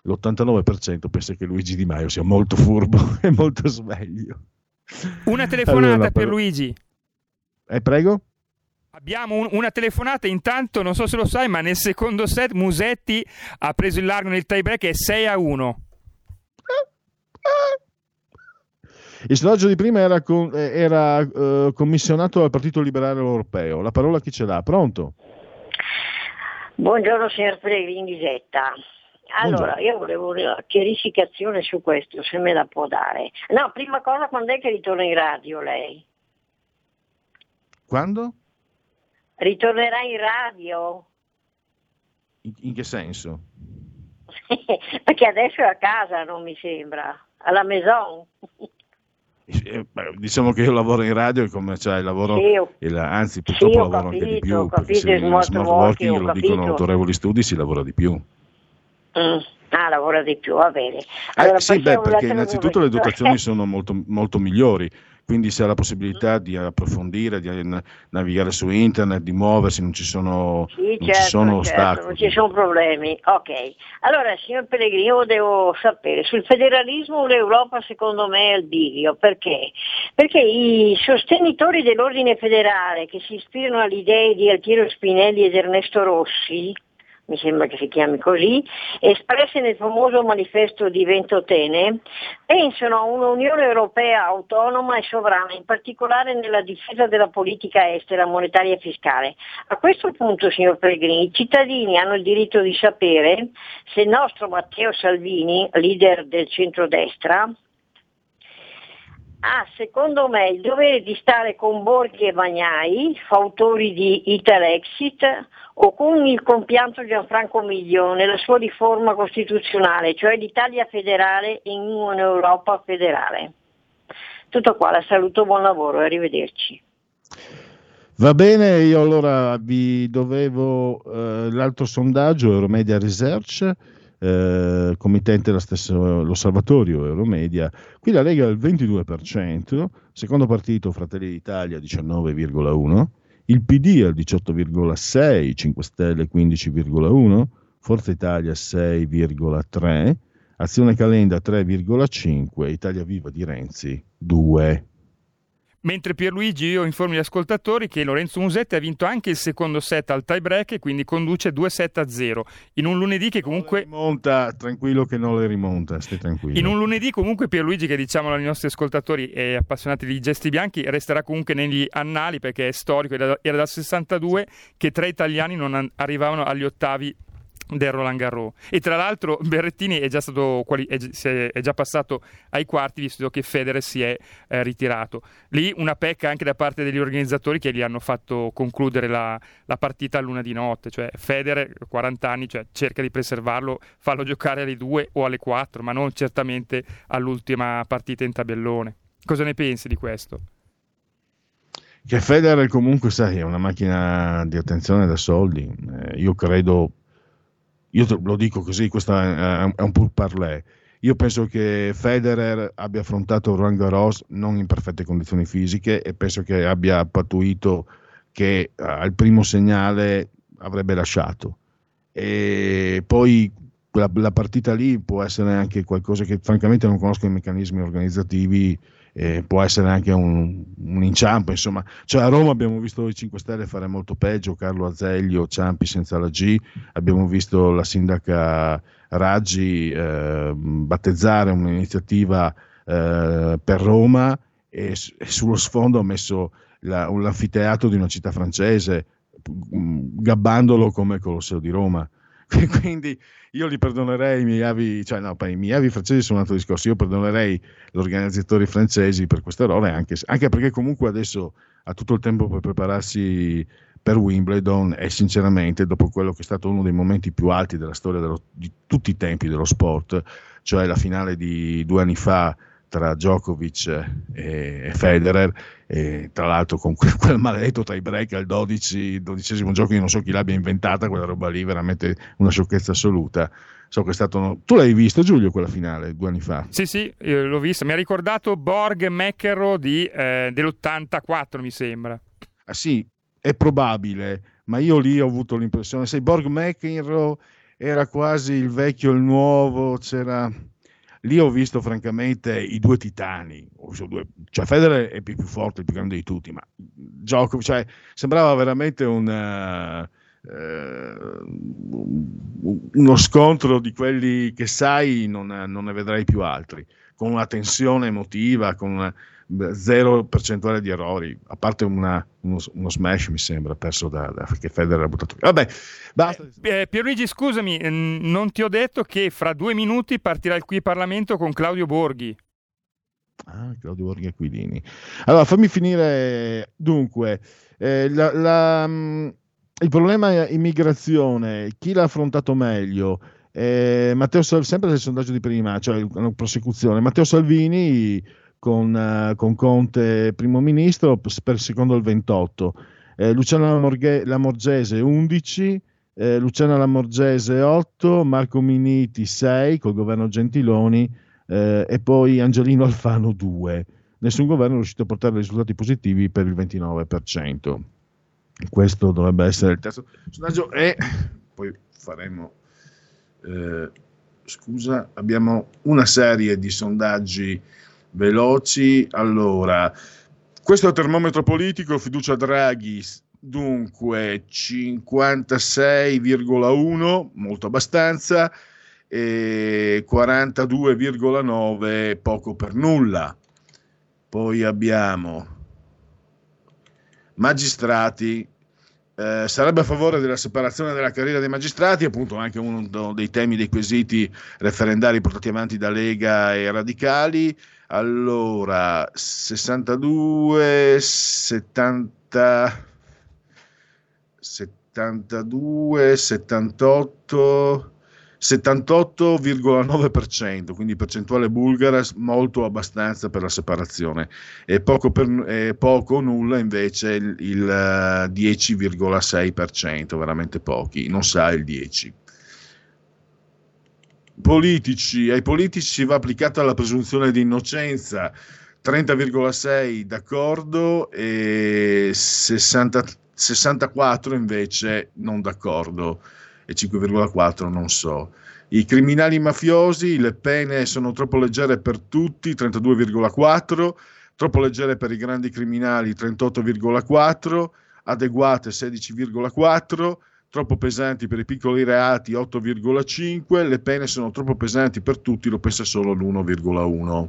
L'89% pensa che Luigi Di Maio sia molto furbo e molto sveglio. Una telefonata allora, per Luigi. Eh, prego? Abbiamo un, una telefonata, intanto non so se lo sai, ma nel secondo set Musetti ha preso il largo nel tie break e 6 a 1. Il sondaggio di prima era, con, eh, era uh, commissionato dal Partito Liberale Europeo. La parola chi ce l'ha? Pronto? Buongiorno signor Pellegrini Zetta. Allora, Buongiorno. io volevo una chiarificazione su questo, se me la può dare. No, prima cosa, quando è che ritorna in radio lei? Quando? Ritornerà in radio? In, in che senso? Perché adesso è a casa, non mi sembra, alla Maison. Eh, diciamo che io lavoro in radio e come cioè, lavoro, sì, il, anzi purtroppo sì, lavoro capito, anche di più perché se smart, smart working, lo dicono autorevoli studi, si lavora di più. Mm. Ah, lavora di più, va bene. Eh, allora, eh, sì, beh, perché innanzitutto le dotazioni sono molto, molto migliori quindi si ha la possibilità di approfondire, di navigare su internet, di muoversi, non ci sono, sì, non certo, ci sono certo, ostacoli. Non ci sono problemi. Ok, allora signor Pellegrini, io devo sapere, sul federalismo l'Europa secondo me è il bivio, perché? Perché i sostenitori dell'ordine federale che si ispirano alle idee di Altiero Spinelli ed Ernesto Rossi, mi sembra che si chiami così, espresse nel famoso manifesto di Ventotene, pensano a un'Unione Europea autonoma e sovrana, in particolare nella difesa della politica estera, monetaria e fiscale. A questo punto, signor Pellegrini, i cittadini hanno il diritto di sapere se il nostro Matteo Salvini, leader del centrodestra, ha secondo me il dovere di stare con Borghi e Bagnai, autori di Italexit, o con il compianto Gianfranco Miglio nella sua riforma costituzionale, cioè l'Italia federale in un'Europa federale. Tutto qua, la saluto, buon lavoro, arrivederci. Va bene, io allora vi dovevo eh, l'altro sondaggio Euromedia Research, eh, committente stesso, l'osservatorio Euromedia, qui la Lega il 22%, secondo partito Fratelli d'Italia 19,1%, il PD al 18,6, 5 Stelle 15,1, Forza Italia 6,3, Azione Calenda 3,5, Italia Viva di Renzi 2. Mentre Pierluigi io informo gli ascoltatori che Lorenzo Musetti ha vinto anche il secondo set al tie break e quindi conduce 2 set a 0 in un lunedì che comunque rimonta, tranquillo che non le rimonta, stai tranquillo. In un lunedì comunque Pierluigi che diciamolo ai nostri ascoltatori e appassionati di gesti bianchi resterà comunque negli annali perché è storico, era dal 62 che tre italiani non arrivavano agli ottavi del Roland Garros. E tra l'altro Berrettini è già, è, è già passato ai quarti visto che Federer si è eh, ritirato. Lì una pecca anche da parte degli organizzatori che gli hanno fatto concludere la, la partita a luna di notte, cioè Federer 40 anni cioè, cerca di preservarlo, farlo giocare alle 2 o alle 4, ma non certamente all'ultima partita in tabellone. Cosa ne pensi di questo? Che Federer comunque sai è una macchina di attenzione da soldi. Eh, io credo io lo dico così, questo è un pur parlé. Io penso che Federer abbia affrontato Roland Garros non in perfette condizioni fisiche e penso che abbia pattuito che uh, al primo segnale avrebbe lasciato. E poi la, la, partita lì può essere anche qualcosa che francamente non conosco i meccanismi organizzativi eh, può essere anche un, un, inciampo, insomma. Cioè a Roma abbiamo visto i 5 Stelle fare molto peggio, Carlo Azeglio, Ciampi senza la G, abbiamo visto la sindaca Raggi eh, battezzare un'iniziativa eh, per Roma e, e, sullo sfondo ha messo la, un anfiteatro di una città francese, gabbandolo come Colosseo di Roma. Quindi io li perdonerei i miei avi, cioè no, i miei avi francesi sono un altro discorso, io perdonerei gli organizzatori francesi per queste errore, anche, anche perché comunque adesso ha tutto il tempo per prepararsi per Wimbledon e sinceramente dopo quello che è stato uno dei momenti più alti della storia dello, di tutti i tempi dello sport, cioè la finale di due anni fa tra Djokovic e, Federer, e tra l'altro con quel, maledetto tie break al 12, dodicesimo gioco, io non so chi l'abbia inventata quella roba lì, veramente una sciocchezza assoluta. So che è stato. Tu l'hai visto, Giulio, quella finale due anni fa? Sì, sì, l'ho vista. Mi ha ricordato Borg McEnroe eh, dell'84, mi sembra. Ah, sì, è probabile, ma io lì ho avuto l'impressione. Sai, Borg McEnroe era quasi il vecchio e il nuovo, c'era lì ho visto francamente i due titani, cioè Federer è più, più forte, il più grande di tutti, ma gioco, cioè, sembrava veramente un, uh, uno scontro di quelli che sai non, non ne vedrai più altri, con una tensione emotiva, con una, zero percentuale di errori, a parte una, uno, uno, smash mi sembra perso da, da che Federer ha buttato. Vabbè, basta. Eh, eh, Pierluigi, scusami, non ti ho detto che fra due minuti partirà il qui Parlamento con Claudio Borghi. Ah, Claudio Borghi Aquilini. Allora, fammi finire. Dunque, eh, la, la, mm, il problema immigrazione, chi l'ha affrontato meglio? Eh, Matteo Salvini, sempre nel sondaggio di prima, cioè una prosecuzione. Matteo Salvini con, uh, con Conte primo ministro per secondo il 28, eh, Luciano Lamorghe, Lamorgese 11, eh, Luciano Lamorgese 8, Marco Miniti 6 col governo Gentiloni eh, e poi Angelino Alfano 2. Nessun governo è riuscito a portare risultati positivi per il 29%. Questo dovrebbe essere il terzo sondaggio e poi faremo... Eh, scusa, abbiamo una serie di sondaggi veloci. Allora, questo è il termometro politico, fiducia Draghi, dunque 56,1, molto abbastanza, e 42,9, poco per nulla. Poi abbiamo magistrati, eh, sarebbe a favore della separazione della carriera dei magistrati, appunto anche uno dei temi dei quesiti referendari portati avanti da Lega e Radicali. Allora, 62, 70, 72, 78, 78,9%, quindi percentuale bulgara molto abbastanza per la separazione. E poco, per, e poco nulla invece il, il 10,6%, veramente pochi, non sa il 10% politici, ai politici va applicata la presunzione di innocenza, 30,6 d'accordo e 60, 64 invece non d'accordo e 5,4 non so. I criminali mafiosi, le pene sono troppo leggere per tutti, 32,4, troppo leggere per i grandi criminali, 38,4, adeguate 16,4, troppo pesanti per i piccoli reati 8,5, le pene sono troppo pesanti per tutti, lo pensa solo l'1,1.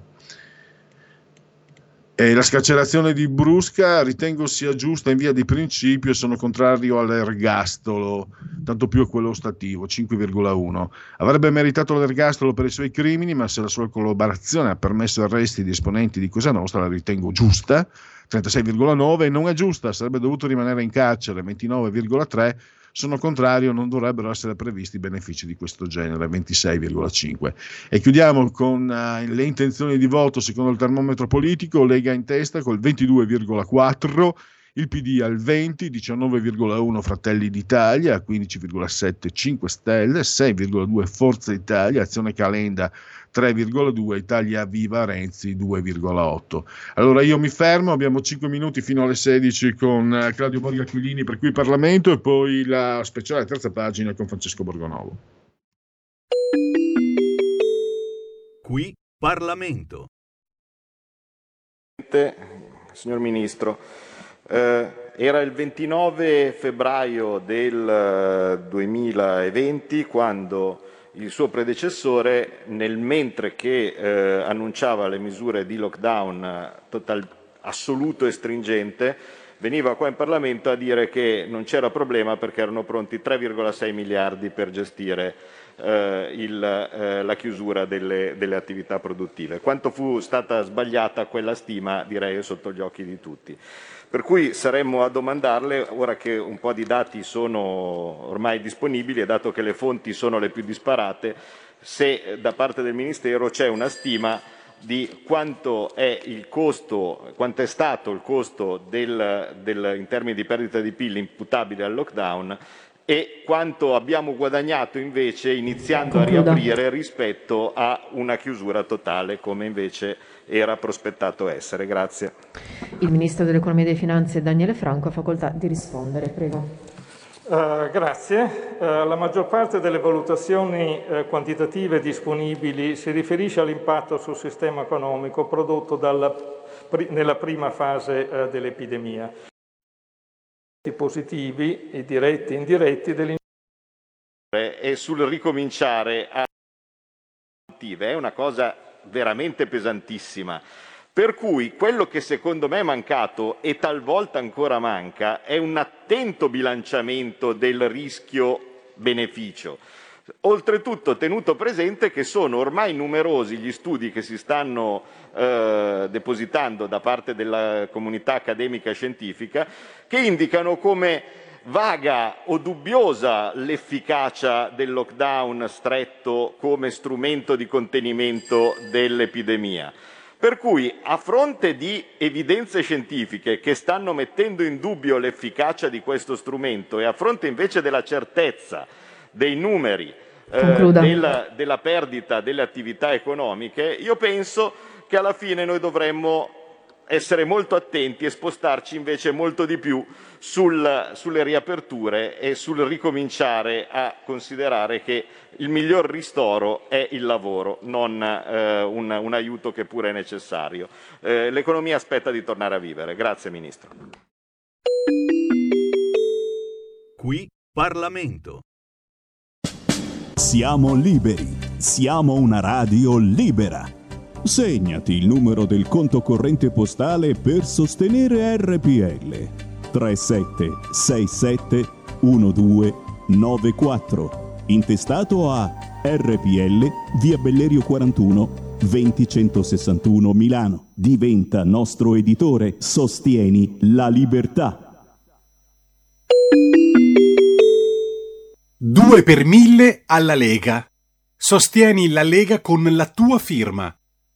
E la scarcerazione di Brusca ritengo sia giusta in via di principio e sono contrario all'ergastolo, tanto più a quello ostativo, 5,1. Avrebbe meritato l'ergastolo per i suoi crimini, ma se la sua collaborazione ha permesso arresti di esponenti di Cosa Nostra, la ritengo giusta, 36,9, non è giusta, sarebbe dovuto rimanere in carcere, 29,3 sono contrario, non dovrebbero essere previsti benefici di questo genere, 26,5. E chiudiamo con uh, le intenzioni di voto secondo il termometro politico, Lega in testa col 22,4 il PD al 20, 19,1 Fratelli d'Italia, 15,7 5 Stelle, 6,2 Forza Italia, Azione Calenda 3,2, Italia Viva Renzi 2,8. Allora io mi fermo, abbiamo 5 minuti fino alle 16 con eh, Claudio Borghi Aquilini per qui Parlamento e poi la speciale terza pagina con Francesco Borgonovo. Qui Parlamento. Signor Ministro. Eh, era il 29 febbraio del 2020 quando il suo predecessore, nel mentre che eh, annunciava le misure di lockdown total, assoluto e stringente, veniva qua in Parlamento a dire che non c'era problema perché erano pronti 3,6 miliardi per gestire eh, il, eh, la chiusura delle, delle, attività produttive. Quanto fu stata sbagliata quella stima, direi, sotto gli occhi di tutti. Per cui saremmo a domandarle, ora che un po' di dati sono ormai disponibili e dato che le fonti sono le più disparate, se da parte del Ministero c'è una stima di quanto è il costo, quanto è stato il costo del, del, in termini di perdita di PIL imputabile al lockdown e quanto abbiamo guadagnato invece iniziando a riaprire rispetto a una chiusura totale come invece era prospettato essere. Grazie. Il Ministro dell'Economia e delle Finanze Daniele Franco ha facoltà di rispondere. Prego. Uh, grazie. Uh, la maggior parte delle valutazioni uh, quantitative disponibili si riferisce all'impatto sul sistema economico prodotto dalla, pri- nella prima fase dell'epidemia. I positivi, i diretti e indiretti dell'industria. E sul ricominciare a è una cosa veramente pesantissima per cui quello che secondo me è mancato e talvolta ancora manca è un attento bilanciamento del rischio-beneficio. Oltretutto tenuto presente che sono ormai numerosi gli studi che si stanno eh, depositando da parte della comunità accademica e scientifica che indicano come vaga o dubbiosa l'efficacia del lockdown stretto come strumento di contenimento dell'epidemia. Per cui, a fronte di evidenze scientifiche che stanno mettendo in dubbio l'efficacia di questo strumento e a fronte invece della certezza dei numeri eh, della, della perdita delle attività economiche, io penso che alla fine noi dovremmo essere molto attenti e spostarci invece molto di più sul, sulle riaperture e sul ricominciare a considerare che il miglior ristoro è il lavoro, non eh, un, un, aiuto che pure è necessario. Eh, l'economia aspetta di tornare a vivere. Grazie Ministro. Qui Parlamento. Siamo liberi, siamo una radio libera. Segnati il numero del conto corrente postale per sostenere RPL 3767 1294 intestato a RPL via Bellerio 41 20161 Milano. Diventa nostro editore, sostieni la libertà. 2 per 1000 alla Lega. Sostieni la Lega con la tua firma.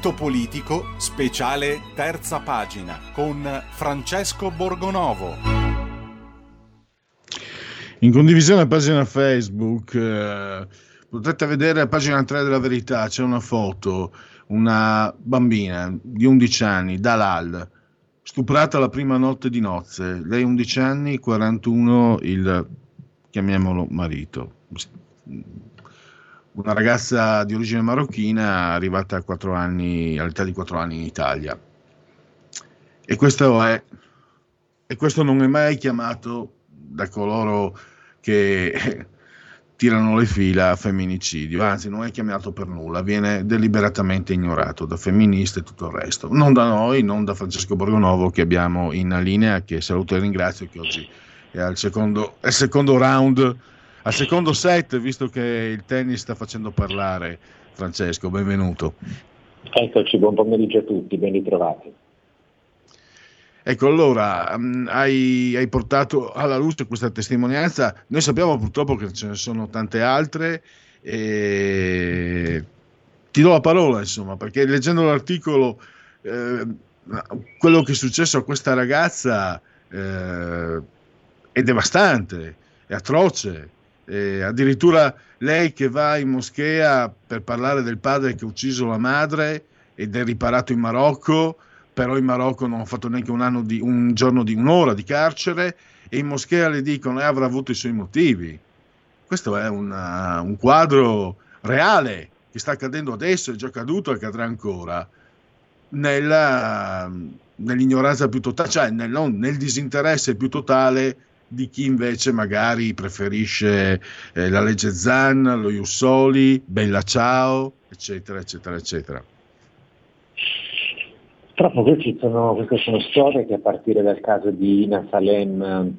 Punto politico, speciale terza pagina, con Francesco Borgonovo. In condivisione a pagina Facebook eh, potete vedere a pagina 3 della verità, c'è una foto, una bambina di 11 anni, Dalal, stuprata la prima notte di nozze, lei 11 anni, 41 il, chiamiamolo marito. Una ragazza di origine marocchina arrivata a 4 anni, all'età di 4 anni in Italia. E questo è, e questo non è mai chiamato da coloro che tirano le fila a femminicidio, anzi non è chiamato per nulla, viene deliberatamente ignorato da femministe e tutto il resto. Non da noi, non da Francesco Borgonovo che abbiamo in linea, che saluto e ringrazio, che oggi è al secondo, al secondo round, al secondo set, visto che il tennis sta facendo parlare. Francesco, benvenuto. Eccoci, buon pomeriggio a tutti, ben ritrovati. Ecco, allora um, hai, hai, portato alla luce questa testimonianza. Noi sappiamo purtroppo che ce ne sono tante altre. E... Ti do la parola, insomma, perché leggendo l'articolo, eh, quello che è successo a questa ragazza eh, è devastante, è atroce. Eh, addirittura lei che va in moschea per parlare del padre che ha ucciso la madre ed è riparato in Marocco però in Marocco non ha fatto neanche un, di, un giorno di un'ora di carcere e in moschea le dicono e eh, avrà avuto i suoi motivi. Questo è una, un quadro reale che sta accadendo adesso, è già accaduto e accadrà ancora, nella, nell'ignoranza più totale, cioè nel, nel disinteresse più totale di chi invece magari preferisce eh, la legge Zan, lo Jussoli, Bella Ciao, eccetera, eccetera, eccetera. Purtroppo queste sono, queste sono storie che a partire dal caso di Ina Salem eh,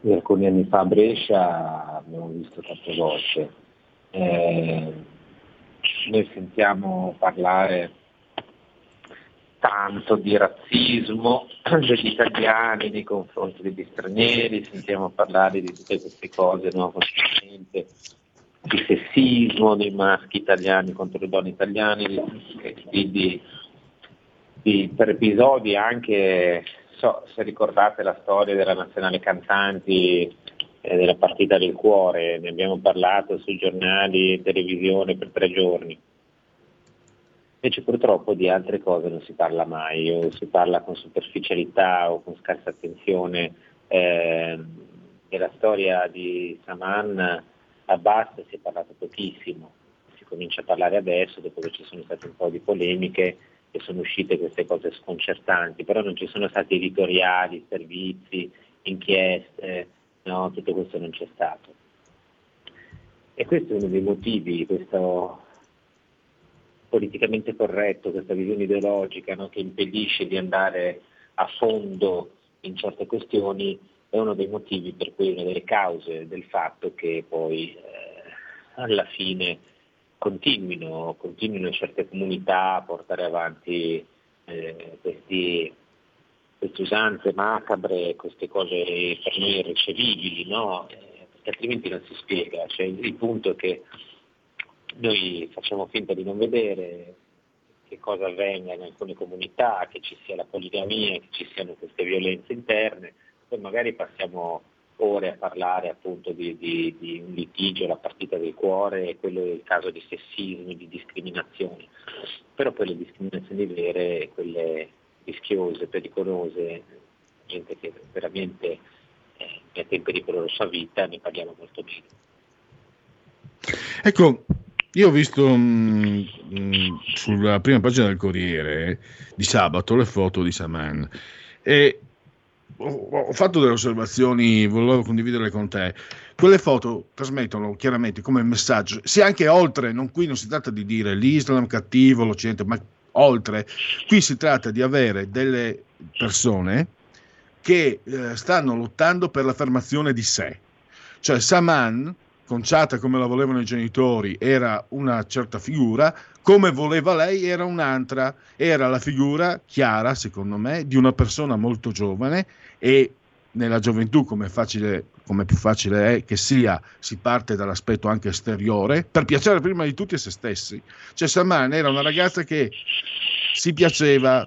di alcuni anni fa a Brescia abbiamo visto tante volte. Eh, noi sentiamo parlare tanto di razzismo degli italiani nei confronti degli stranieri, sentiamo parlare di tutte queste cose no, continuamente, di sessismo dei maschi italiani contro le donne italiane, di, di di, per episodi anche, so, se ricordate la storia della nazionale cantanti eh, della partita del cuore, ne abbiamo parlato sui giornali e televisione per tre giorni. Invece purtroppo di altre cose non si parla mai, o si parla con superficialità o con scarsa attenzione. Eh, della storia di Saman a Basta si è parlato pochissimo, si comincia a parlare adesso dopo che ci sono state un po' di polemiche che sono uscite queste cose sconcertanti, però non ci sono stati editoriali, servizi, inchieste, no? tutto questo non c'è stato. E questo è uno dei motivi, questo politicamente corretto, questa visione ideologica no? che impedisce di andare a fondo in certe questioni, è uno dei motivi per cui una delle cause del fatto che poi eh, alla fine continuino, continuino certe comunità a portare avanti eh, questi, queste usanze macabre, queste cose per noi irricevibili, no? eh, perché altrimenti non si spiega. Cioè, il punto è che noi facciamo finta di non vedere che cosa avvenga in alcune comunità, che ci sia la poligamia, che ci siano queste violenze interne, poi magari passiamo ore a parlare appunto di, di, di, un litigio, la partita del cuore quello del caso di sessismo, di discriminazioni. Però poi le discriminazioni vere, quelle rischiose, pericolose, gente che veramente eh, mette in pericolo la sua vita, ne parliamo molto bene. Ecco, io ho visto mh, mm, mh, sulla prima pagina del Corriere di sabato le foto di Saman e ho fatto delle osservazioni, volevo condividerle con te. Quelle foto trasmettono chiaramente come messaggio, sia anche oltre, non, qui non si tratta di dire l'Islam cattivo, l'Occidente, ma oltre, qui si tratta di avere delle persone che eh, stanno lottando per l'affermazione di sé. Cioè Saman, conciata come la volevano i genitori, era una certa figura, come voleva lei era un'altra, era la figura chiara, secondo me, di una persona molto giovane e nella gioventù, come, facile, come più facile è che sia, si parte dall'aspetto anche esteriore, per piacere prima di tutti a se stessi. Cioè Saman era una ragazza che si piaceva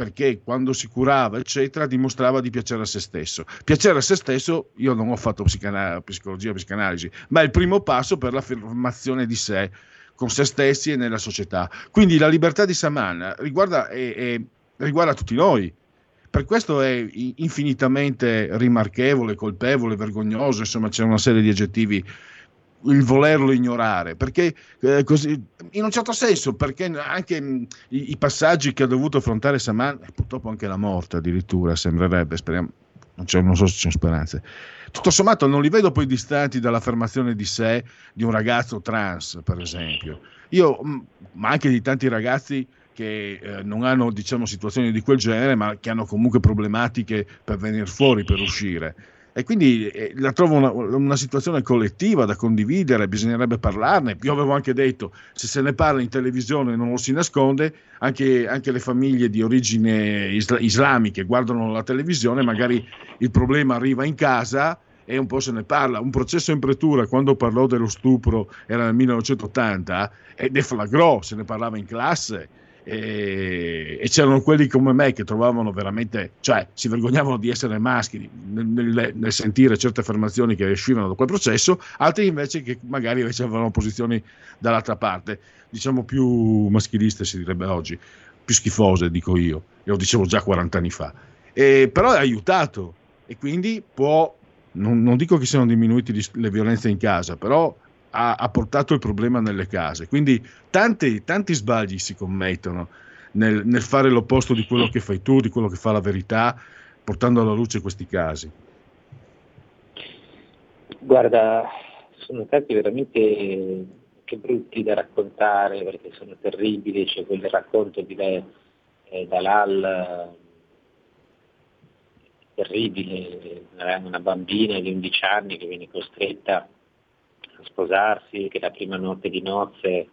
perché quando si curava, eccetera, dimostrava di piacere a se stesso. Piacere a se stesso, io non ho fatto psicana- psicologia, psicanalisi, ma è il primo passo per l'affermazione di sé con se stessi e nella società. Quindi la libertà di Saman riguarda, è, è, riguarda tutti noi. Per questo è infinitamente rimarchevole, colpevole, vergognoso, insomma c'è una serie di aggettivi il volerlo ignorare, perché eh, così, in un certo senso, perché anche mh, i, i, passaggi che ha dovuto affrontare Saman, purtroppo anche la morte addirittura, sembrerebbe, speriamo, non, non, so se ci sono speranze, tutto sommato non li vedo poi distanti dall'affermazione di sé di un ragazzo trans, per esempio. Io, mh, ma anche di tanti ragazzi che eh, non hanno diciamo, situazioni di quel genere, ma che hanno comunque problematiche per venire fuori, per uscire e quindi eh, la trovo una, una, situazione collettiva da condividere, bisognerebbe parlarne. Io avevo anche detto, se se ne parla in televisione non lo si nasconde, anche, anche le famiglie di origine isla, islamiche guardano la televisione, magari il problema arriva in casa e un po' se ne parla. Un processo in pretura, quando parlò dello stupro, era nel 1980, e deflagrò, se ne parlava in classe e, e, c'erano quelli come me che trovavano veramente, cioè si vergognavano di essere maschi nel, nel, sentire certe affermazioni che uscivano da quel processo, altri invece che magari invece avevano posizioni dall'altra parte, diciamo più maschiliste si direbbe oggi, più schifose dico io, e lo dicevo già 40 anni fa, e, però è aiutato e quindi può, non, non dico che siano diminuite le violenze in casa, però ha, ha, portato il problema nelle case. Quindi tanti, tanti sbagli si commettono nel, nel, fare l'opposto di quello che fai tu, di quello che fa la verità, portando alla luce questi casi. Guarda, sono casi veramente che brutti da raccontare perché sono terribili, c'è quel racconto di lei, eh, Dalal terribile, una bambina di 11 anni che viene costretta sposarsi, che la prima notte di nozze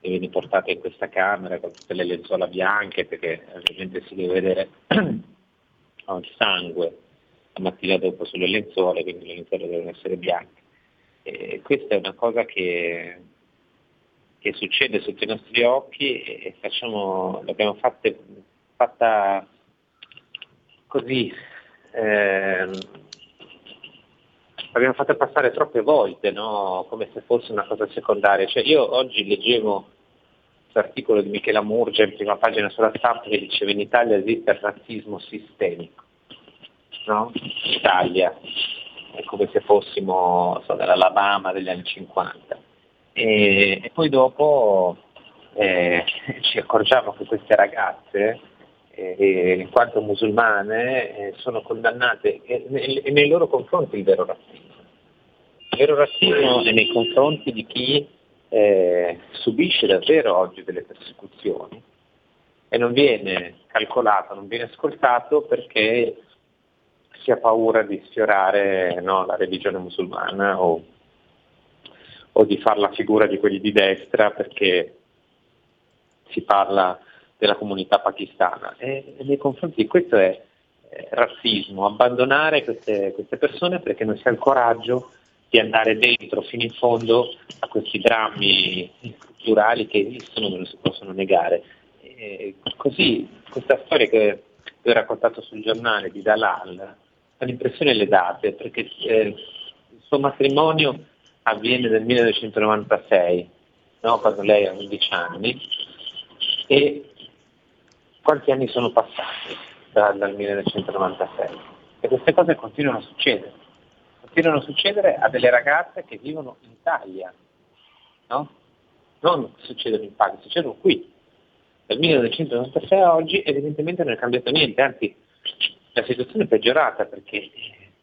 viene portata in questa camera con tutte le lenzuola bianche perché ovviamente si deve vedere il sangue la mattina dopo sulle lenzuola, quindi le lenzuola devono essere bianche. E questa è una cosa che, che succede sotto i nostri occhi e facciamo, l'abbiamo fatte, fatta così, eh, l'abbiamo fatta passare troppe volte, no? come se fosse una cosa secondaria. Cioè, io oggi leggevo l'articolo di Michela Murgia in prima pagina sulla stampa che diceva in Italia esiste il razzismo sistemico. No? Italia è come se fossimo so, dall'Alabama degli anni 50. E, e poi dopo eh, ci accorgiamo che queste ragazze eh, in quanto musulmane eh, sono condannate e, e, nei loro confronti il vero razzismo. Il vero razzismo è nei confronti di chi eh, subisce davvero oggi delle persecuzioni e non viene calcolato, non viene ascoltato perché si ha paura di sfiorare no, la religione musulmana o, o di fare la figura di quelli di destra perché si parla della comunità pakistana e, nei confronti di questo è eh, razzismo, abbandonare queste, queste, persone perché non si ha il coraggio di andare dentro fino in fondo a questi drammi culturali che esistono e non si possono negare. E così questa storia che vi ho raccontato sul giornale di Dalal l'impressione le date perché eh, il suo matrimonio avviene nel 1996, no? quando lei ha 11 anni, e quanti anni sono passati dal, dal 1996 e queste cose continuano a succedere. Continuano a succedere a delle ragazze che vivono in Italia, no? Non succedono in Pakistan, succedono qui. Dal 1996 a oggi evidentemente non è cambiato niente, anzi la situazione è peggiorata perché,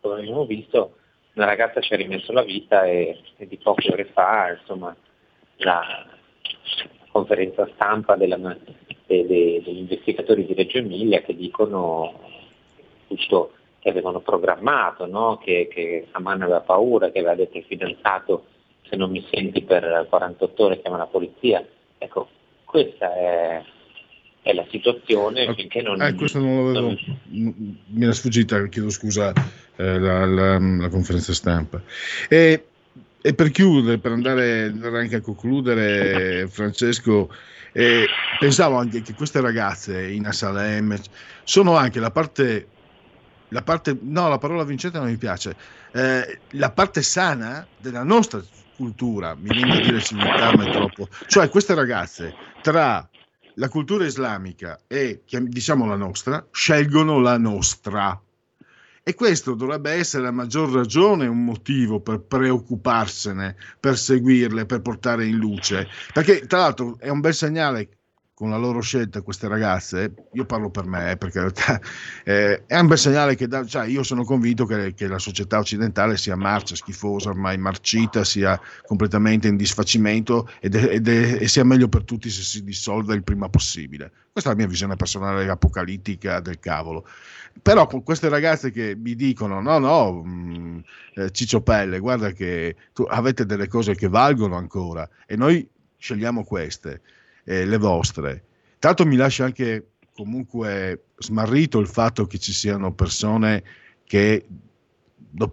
come abbiamo visto, una ragazza ci ha rimesso la vita e, e di poche ore fa insomma, la conferenza stampa della, de, de, degli investigatori di Reggio Emilia che dicono tutto che avevano programmato, no? che, che Saman aveva paura, che aveva detto al fidanzato se non mi senti per 48 ore chiama la polizia. Ecco, questa è, è la situazione finché non... Eh, questo non l'avevo... Non... Mi era sfuggita, chiedo scusa eh, la, la, la, conferenza stampa. E, e, per chiudere, per andare anche a concludere, Francesco, eh, pensavo anche che queste ragazze in Asalem sono anche la parte, la parte no, la parola vincente non mi piace, eh, la parte sana della nostra cultura, mi viene a dire civiltarmi troppo, cioè queste ragazze tra la cultura islamica e diciamo la nostra, scelgono la nostra. E questo dovrebbe essere a maggior ragione un motivo per preoccuparsene, per seguirle, per portare in luce. Perché tra l'altro è un bel segnale con la loro scelta queste ragazze, io parlo per me, eh, perché eh, è un bel segnale che da, cioè, io sono convinto che, che, la società occidentale sia marcia, schifosa, ormai marcita, sia completamente in disfacimento ed è, ed è, e sia meglio per tutti se si dissolve il prima possibile. Questa è la mia visione personale apocalittica del cavolo. Però con queste ragazze che mi dicono no, no, mh, mm, eh, Ciccio Pelle, guarda che tu avete delle cose che valgono ancora e noi scegliamo queste eh, le vostre. L'altro mi lascia anche comunque smarrito il fatto che ci siano persone che do,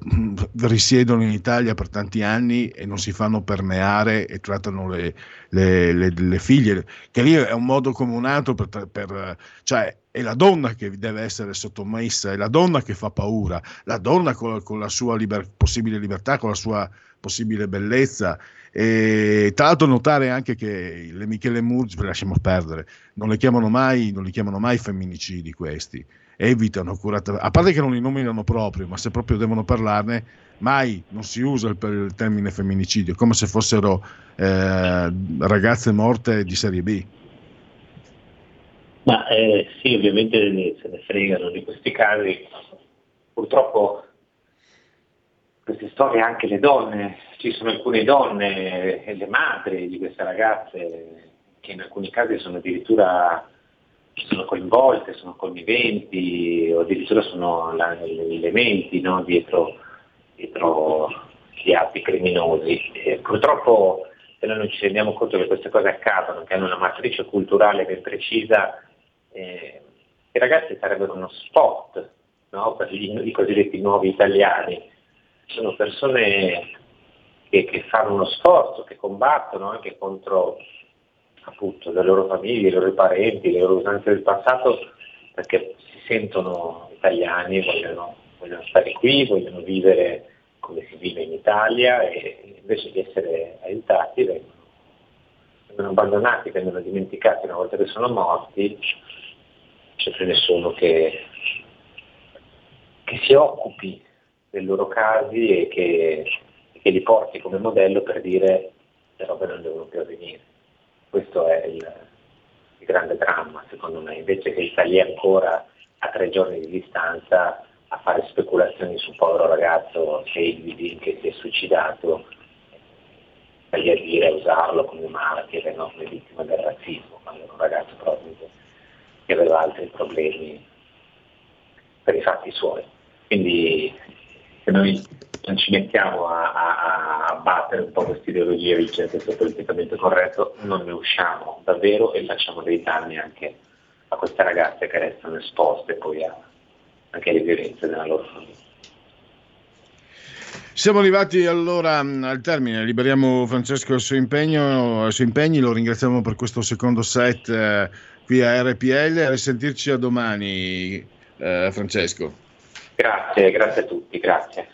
risiedono in Italia per tanti anni e non si fanno permeare e trattano le, le, le, le figlie, che lì è un modo comunato per, per, cioè è la donna che deve essere sottomessa, è la donna che fa paura, la donna con, con la sua liber, possibile libertà, con la sua possibile bellezza. E tra l'altro notare anche che le Michele Murgi, lasciamo perdere, non le chiamano mai, non li chiamano mai femminicidi questi, evitano accuratamente, a parte che non li nominano proprio, ma se proprio devono parlarne, mai non si usa il, il termine femminicidio, come se fossero eh, ragazze morte di serie B. Ma eh, sì, ovviamente se ne fregano di questi casi. Purtroppo queste storie anche le donne, ci sono alcune donne e le madri di queste ragazze che in alcuni casi sono addirittura sono coinvolte, sono conniventi o addirittura sono la, gli elementi no, dietro, dietro, gli atti criminosi. E purtroppo se noi non ci rendiamo conto che queste cose accadono, che hanno una matrice culturale ben precisa, eh, i ragazzi sarebbero uno spot no, per gli, i cosiddetti nuovi italiani sono persone che, che, fanno uno sforzo, che combattono anche contro appunto le loro famiglie, i loro parenti, le loro usanze del passato, perché si sentono italiani, vogliono, vogliono stare qui, vogliono vivere come si vive in Italia e invece di essere aiutati vengono, vengono abbandonati, vengono dimenticati una volta che sono morti, c'è più nessuno che, che si occupi dei loro casi e che, che, li porti come modello per dire le robe non devono più avvenire. Questo è il, il grande dramma secondo me, invece che stare lì ancora a tre giorni di distanza a fare speculazioni sul povero ragazzo Seguidi che si è suicidato, a dire a usarlo come martire, no? come vittima del razzismo, quando era un ragazzo proprio che aveva altri problemi per i fatti suoi. Quindi se noi non ci mettiamo a, a, a battere un po' questa ideologia vicenda questo politicamente corretto, non ne usciamo davvero e facciamo dei danni anche a queste ragazze che restano esposte poi a, anche alle violenze della loro famiglia. Siamo arrivati allora al termine, liberiamo Francesco al suo, impegno, ai suoi impegni, lo ringraziamo per questo secondo set eh, qui a RPL, a risentirci a domani eh, Francesco. Grazie, grazie a tutti, grazie.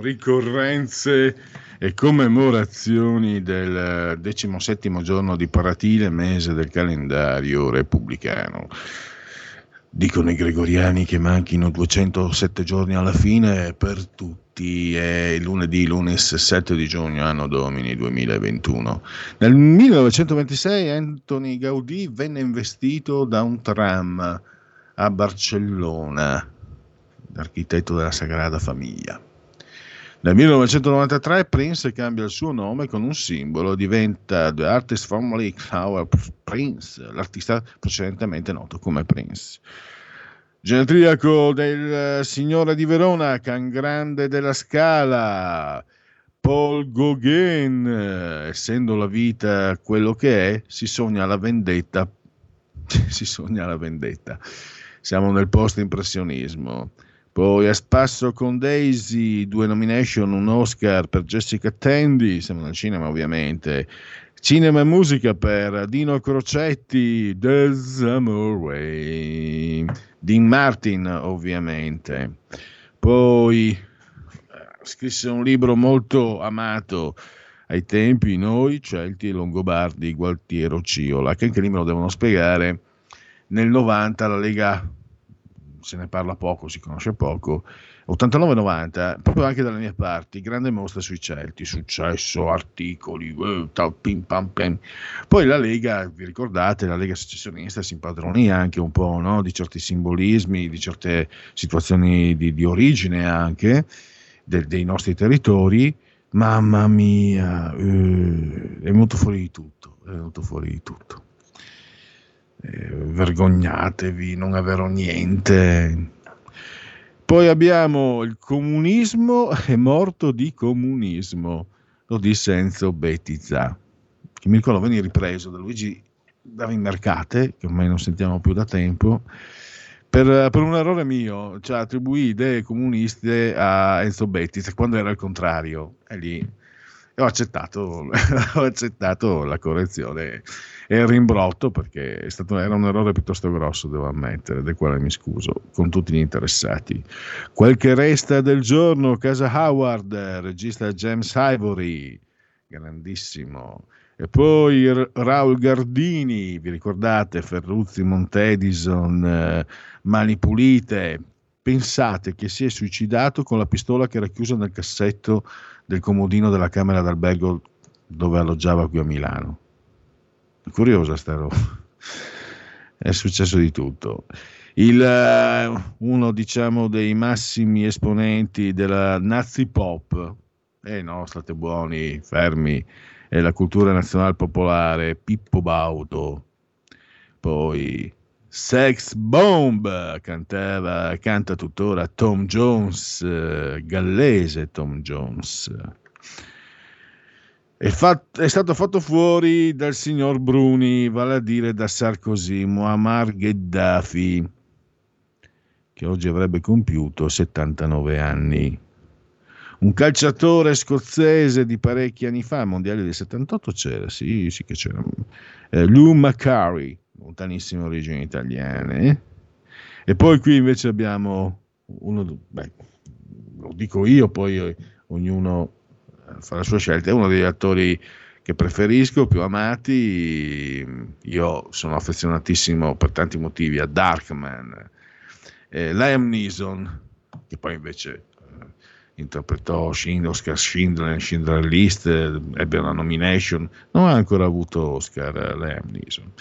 ricorrenze e commemorazioni del decimosettimo giorno di Paratile, mese del calendario repubblicano. Dicono i gregoriani che manchino 207 giorni alla fine per tutti è lunedì, lunes 7 di giugno, anno domini 2021. Nel 1926 Anthony Gaudì venne investito da un tram a Barcellona, architetto della Sagrada Famiglia. Nel 1993 Prince cambia il suo nome con un simbolo, diventa The Artist Formerly Our Prince, l'artista precedentemente noto come Prince. Genetriaco del Signore di Verona, Can Grande della Scala, Paul Gauguin, essendo la vita quello che è, si sogna la vendetta. si sogna la vendetta. Siamo nel post-impressionismo. Poi a spasso con Daisy, due nomination, un Oscar per Jessica Tandy, siamo nel cinema ovviamente. Cinema e musica per Dino Crocetti, The Summer. Dean Martin ovviamente. Poi eh, scrisse un libro molto amato ai tempi noi, Celti e Longobardi, Gualtiero Ciola, che anche lì me lo devono spiegare. Nel 90 la Lega se ne parla poco, si conosce poco. 89-90, proprio anche dalle mie parti, grande mostra sui Celti, successo, articoli, tal, pim, pam, pam. Poi la Lega, vi ricordate, la Lega secessionista si impadronì anche un po' no, di certi simbolismi, di certe situazioni di, di origine anche de, dei nostri territori. Mamma mia, uh, è venuto fuori di tutto, è venuto fuori di tutto eh, vergognatevi, non avrò niente. Poi abbiamo il comunismo è morto di comunismo, lo disse Enzo Bettiza, che mi ricordo venne ripreso da Luigi Davimercate, che ormai non sentiamo più da tempo, per, per, un errore mio, cioè attribuì idee comuniste a Enzo Bettiza, quando era il contrario, e lì ho accettato, ho accettato la correzione e il rimbrotto perché stato, era un errore piuttosto grosso, devo ammettere, del quale mi scuso con tutti gli interessati. Quel che resta del giorno, Casa Howard, regista James Ivory, grandissimo. E poi Raul Gardini, vi ricordate, Ferruzzi, Montedison, Mani Pulite. Pensate che si è suicidato con la pistola che era chiusa nel cassetto del comodino della camera d'albergo dove alloggiava qui a Milano. Curiosa sta roba. È successo di tutto. Il, uh, uno diciamo dei massimi esponenti della nazi pop, eh no, state buoni, fermi, è la cultura nazionale popolare, Pippo Baudo. Poi Sex Bomb cantava, canta tuttora Tom Jones, eh, gallese Tom Jones. È, fatto, è, stato fatto fuori dal signor Bruni, vale a dire da Sarkozy, Muammar Gheddafi, che oggi avrebbe compiuto 79 anni. Un calciatore scozzese di parecchi anni fa, mondiale del 78 c'era, sì, sì che c'era. Eh, Lou McCurry, lontanissime origini italiane. E poi qui invece abbiamo uno, beh, lo dico io, poi ognuno fa la sua scelta, è uno degli attori che preferisco, più amati. Io sono affezionatissimo per tanti motivi a Darkman, eh, Liam Neeson, che poi invece eh, interpretò Schindler, Oscar Schindler, Schindler List, eh, ebbe una nomination, non ha ancora avuto Oscar eh, Liam Neeson.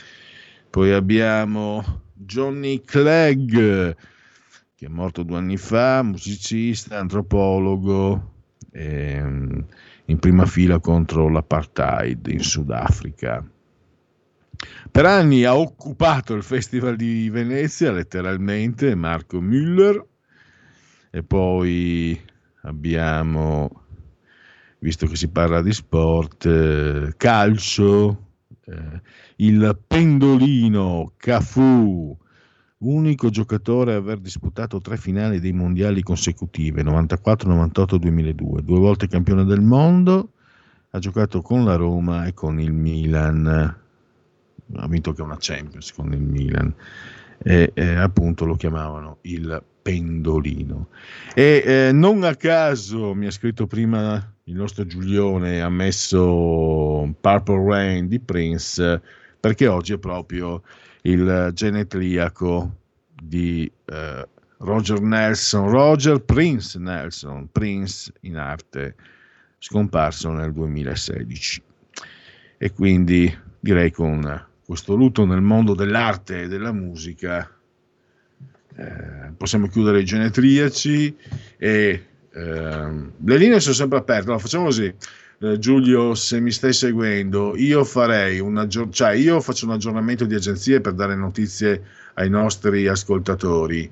Poi abbiamo Johnny Clegg, che è morto due anni fa, musicista, antropologo, ehm, in prima fila contro l'apartheid in Sudafrica. Per anni ha occupato il Festival di Venezia, letteralmente, Marco Müller, e poi abbiamo, visto che si parla di sport, eh, calcio, eh, il pendolino Cafu, unico giocatore a aver disputato tre finali dei mondiali consecutive, 94, 98, 2002, due volte campione del mondo, ha giocato con la Roma e con il Milan, ha vinto anche una Champions con il Milan. e eh, appunto lo chiamavano il pendolino. E eh, non a caso mi ha scritto prima il nostro Giulione, ha messo Purple Rain di Prince, perché oggi è proprio il genetriaco di eh, Roger Nelson, Roger Prince Nelson, Prince in arte, scomparso nel 2016. E quindi direi con questo lutto nel mondo dell'arte e della musica eh, possiamo chiudere i genetriaci e eh, le linee sono sempre aperte. Allora, facciamo così. Eh, Giulio, se mi stai seguendo, io farei un aggior- cioè io faccio un aggiornamento di agenzie per dare notizie ai nostri ascoltatori.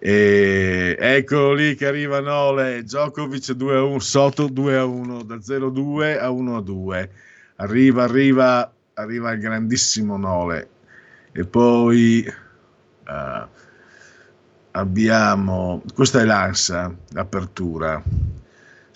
E eccolo lì che arriva Nole, Djokovic 2 a 1, Soto 2 a 1, da 0-2 a 1 a 2. Arriva, arriva, arriva il grandissimo Nole. E poi uh, abbiamo, questa è l'ANSA, l'apertura.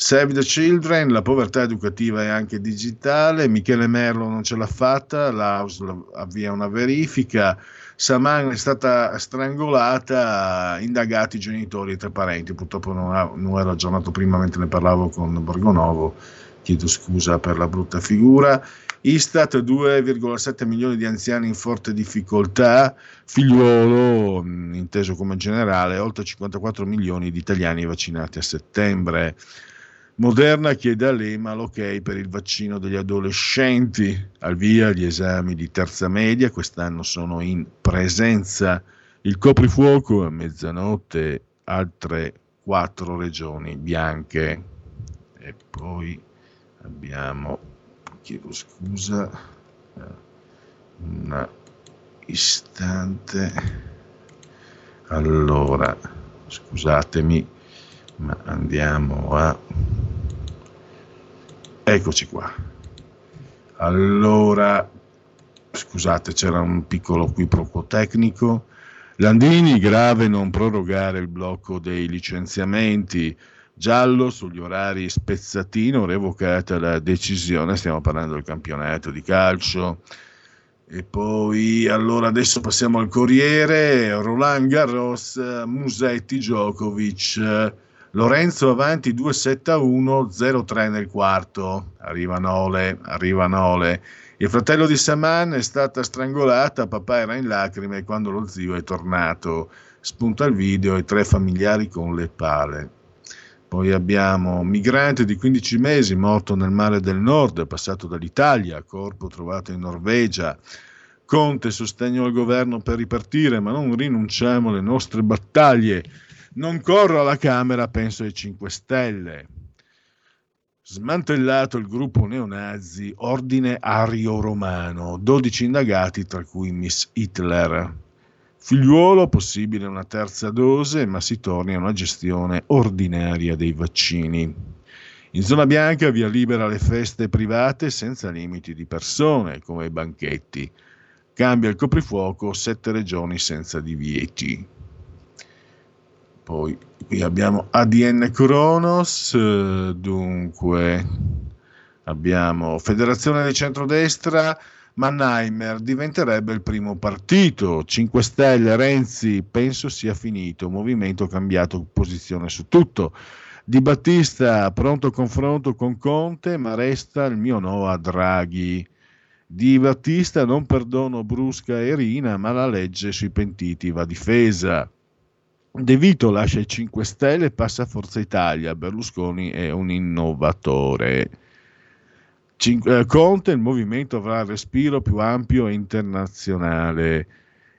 Save the Children, la povertà educativa è anche digitale, Michele Merlo non ce l'ha fatta, l'Aus avvia una verifica, Saman è stata strangolata, indagati i genitori e tre parenti, purtroppo non, ha, non ero aggiornato prima mentre ne parlavo con Borgonovo, chiedo scusa per la brutta figura. Istat 2,7 milioni di anziani in forte difficoltà, figliuolo, inteso come generale, oltre 54 milioni di italiani vaccinati a settembre. Moderna chiede all'EMA l'ok per il vaccino degli adolescenti. Al via gli esami di terza media, quest'anno sono in presenza. Il coprifuoco a mezzanotte, altre quattro regioni bianche. E poi abbiamo, chiedo scusa, un istante. Allora, scusatemi ma andiamo a eccoci qua. Allora scusate c'era un piccolo quiproquo tecnico. Landini grave non prorogare il blocco dei licenziamenti. Giallo sugli orari spezzatino revocata la decisione. Stiamo parlando del campionato di calcio. E poi allora adesso passiamo al Corriere. Roland Garros Musetti Djokovic Lorenzo avanti 2-7-1, 0-3 nel quarto. Arriva Nole, arriva Nole. Il fratello di Saman è stata strangolata, papà era in lacrime quando lo zio è tornato. Spunta il video e tre familiari con le pale. Poi abbiamo migrante di 15 mesi morto nel mare del nord, passato dall'Italia, corpo trovato in Norvegia. Conte, sostegno al governo per ripartire, ma non rinunciamo alle nostre battaglie. Non corro alla Camera, penso ai 5 Stelle. Smantellato il gruppo neonazi Ordine Ario Romano, 12 indagati tra cui Miss Hitler. Figliuolo, possibile una terza dose, ma si torni a una gestione ordinaria dei vaccini. In zona bianca via libera le feste private senza limiti di persone, come i banchetti. Cambia il coprifuoco, sette regioni senza divieti. Poi qui abbiamo ADN Kronos, dunque abbiamo Federazione di Centrodestra, Mannheimer diventerebbe il primo partito, 5 Stelle, Renzi, penso sia finito, movimento cambiato posizione su tutto. Di Battista, pronto confronto con Conte, ma resta il mio no a Draghi. Di Battista non perdono Brusca e Rina, ma la legge sui pentiti va difesa. De Vito lascia i 5 Stelle e passa a Forza Italia. Berlusconi è un innovatore. Cin- eh, Conte, il movimento avrà il respiro più ampio e internazionale.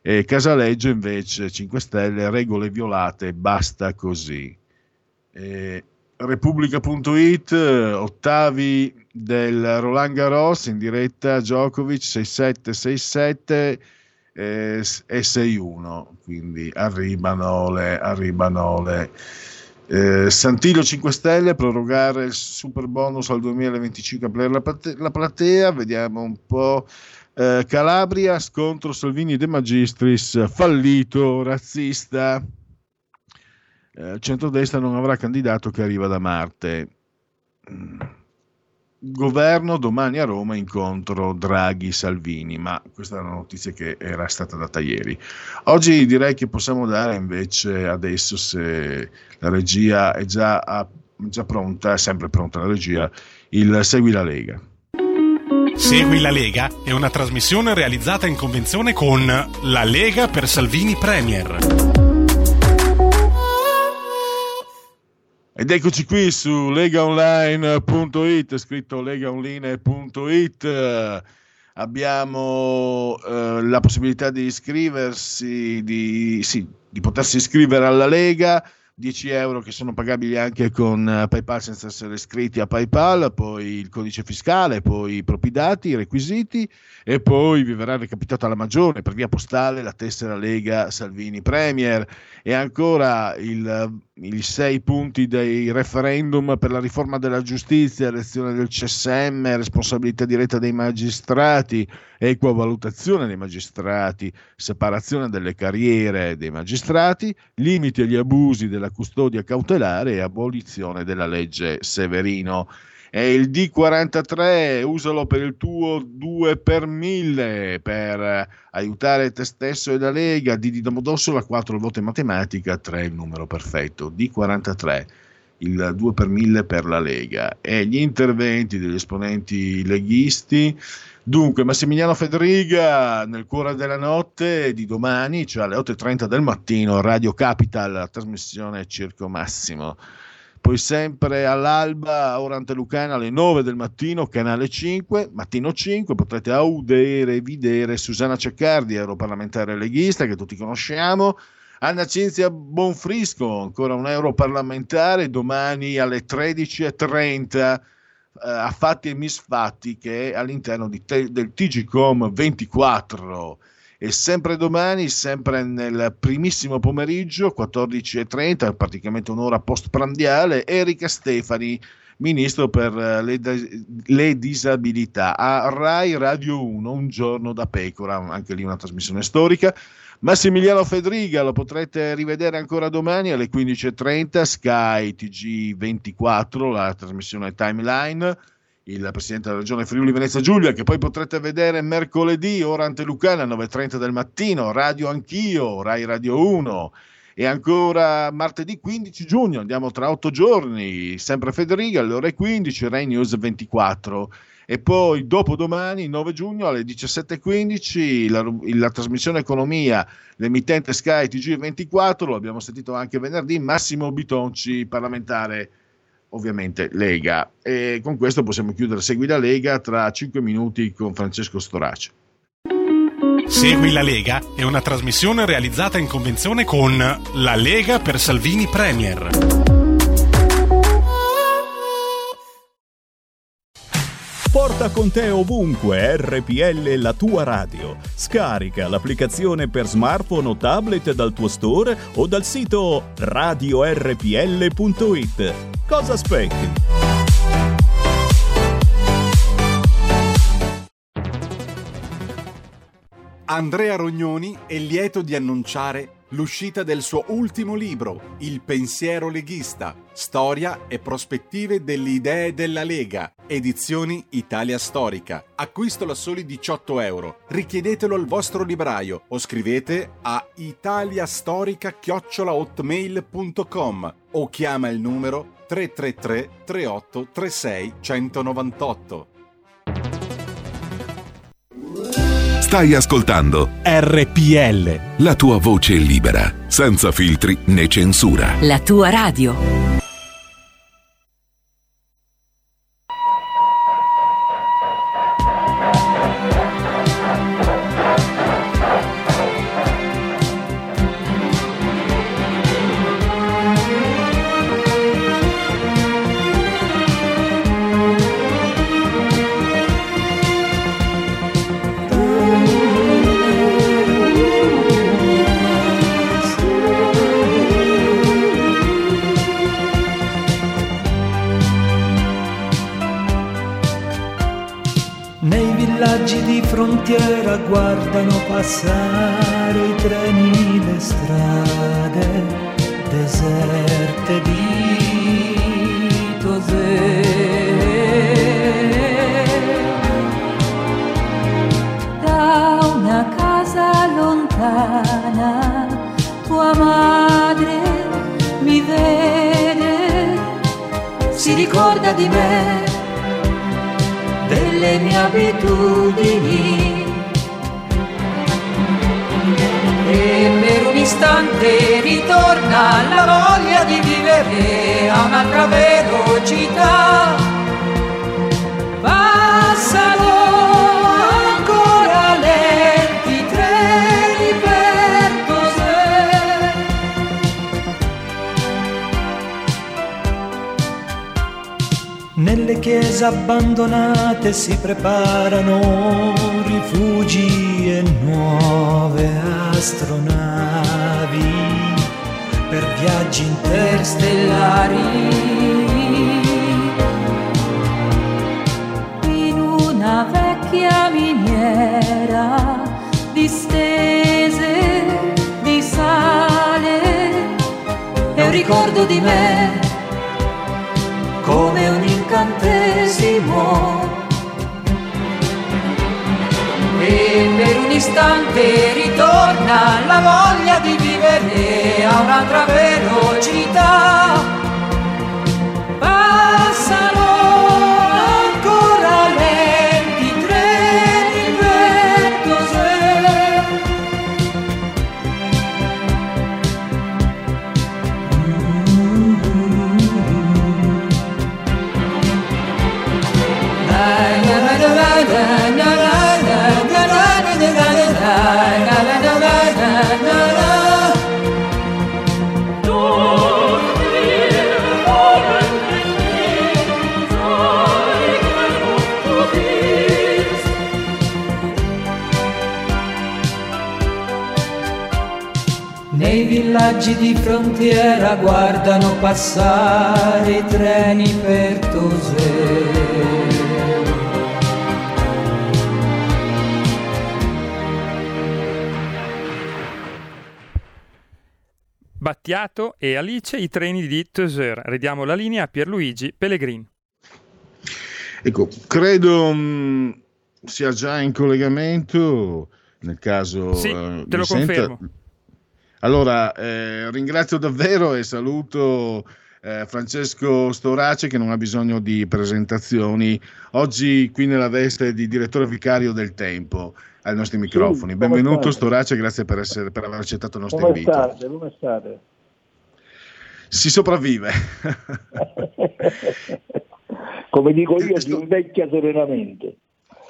E Casaleggio invece 5 Stelle, regole violate, basta così. E Repubblica.it, ottavi del Roland Garros in diretta Djokovic 6-7-6-7 e 6-1, quindi arrivano le, arrivano le eh, Santillo 5 Stelle prorogare il super bonus al 2025 per la, la platea, vediamo un po'. Eh, Calabria, scontro Salvini De Magistris, fallito, razzista. Eh, centrodestra non avrà candidato che arriva da Marte. Governo domani a Roma incontro Draghi-Salvini, ma questa è una notizia che era stata data ieri. Oggi direi che possiamo dare invece adesso, se la regia è già, già pronta, è sempre pronta la regia, il Segui la Lega. Segui la Lega è una trasmissione realizzata in convenzione con La Lega per Salvini Premier. Ed eccoci qui su legaonline.it, scritto legaonline.it. Abbiamo eh, la possibilità di iscriversi, di, sì, di potersi iscrivere alla Lega 10 euro che sono pagabili anche con eh, PayPal senza essere iscritti a PayPal, poi il codice fiscale, poi i propri dati, i requisiti e poi vi verrà recapitata la maggiore per via postale la tessera Lega Salvini Premier e ancora il, i sei punti dei referendum per la riforma della giustizia, elezione del CSM, responsabilità diretta dei magistrati, equa valutazione dei magistrati, separazione delle carriere dei magistrati, limiti agli abusi della custodia cautelare e abolizione della legge Severino. E il D43 usalo per il tuo 2 per 1000 per aiutare te stesso e la Lega. D di Domodossola 4 il voto in matematica, 3 il numero perfetto. D43 il 2 per 1000 per la Lega e gli interventi degli esponenti leghisti. Dunque, Massimiliano Federiga nel cuore della notte di domani, cioè alle 8.30 del mattino, Radio Capital, trasmissione Circo Massimo poi sempre all'alba, ora antelucana alle 9 del mattino, canale 5, mattino 5, potrete audere e vedere Susanna Ceccardi, europarlamentare leghista, che tutti conosciamo, Anna Cinzia Bonfrisco, ancora un europarlamentare, domani alle 13.30 eh, a fatti e misfatti che è all'interno te- del TGCOM 24 e sempre domani, sempre nel primissimo pomeriggio, 14.30, praticamente un'ora post-prandiale, Erika Stefani, ministro per le, le, disabilità, a Rai Radio 1, un giorno da pecora, anche lì una trasmissione storica. Massimiliano Fedriga lo potrete rivedere ancora domani alle 15.30, Sky TG24, la trasmissione timeline il presidente della regione Friuli Venezia Giulia, che poi potrete vedere mercoledì, ora ante Lucana, 9.30 del mattino, Radio Anch'io, Rai Radio 1. E ancora martedì 15 giugno, andiamo tra otto giorni, sempre Federica, alle ore 15, Rai News 24. E poi dopodomani, 9 giugno, alle 17.15, la, la trasmissione Economia, l'emittente Sky TG24, lo abbiamo sentito anche venerdì, Massimo Bitonci, parlamentare ovviamente Lega. E con questo possiamo chiudere Segui la Lega tra 5 minuti con Francesco Storace. Segui la Lega è una trasmissione realizzata in convenzione con La Lega per Salvini Premier. Porta con te ovunque RPL la tua radio. Scarica l'applicazione per smartphone o tablet dal tuo store o dal sito radiorpl.it. Cosa aspetti? Andrea Rognoni è lieto di annunciare l'uscita del suo ultimo libro, Il pensiero leghista, storia e prospettive delle idee della Lega, edizioni Italia Storica. Acquisto a soli 18 euro. Richiedetelo al vostro libraio o scrivete a italiastorica-hotmail.com o chiama il numero 333 38 36 198. Stai ascoltando RPL. La tua voce libera, senza filtri né censura. La tua radio. Abbandonate si Nei villaggi di frontiera guardano passare i treni per Tosè. Battiato e Alice i treni di Teseur. Ridiamo la linea a Pierluigi Pellegrini. Ecco, credo mh, sia già in collegamento nel caso Sì, eh, te lo senta. confermo. Allora, eh, ringrazio davvero e saluto eh, Francesco Storace che non ha bisogno di presentazioni. Oggi qui nella veste di direttore vicario del Tempo ai nostri microfoni. come Benvenuto state? Storace, grazie per, essere- per aver accettato il nostro Come invito. state? Come state? Si sopravvive. Come dico io, si invecchia serenamente.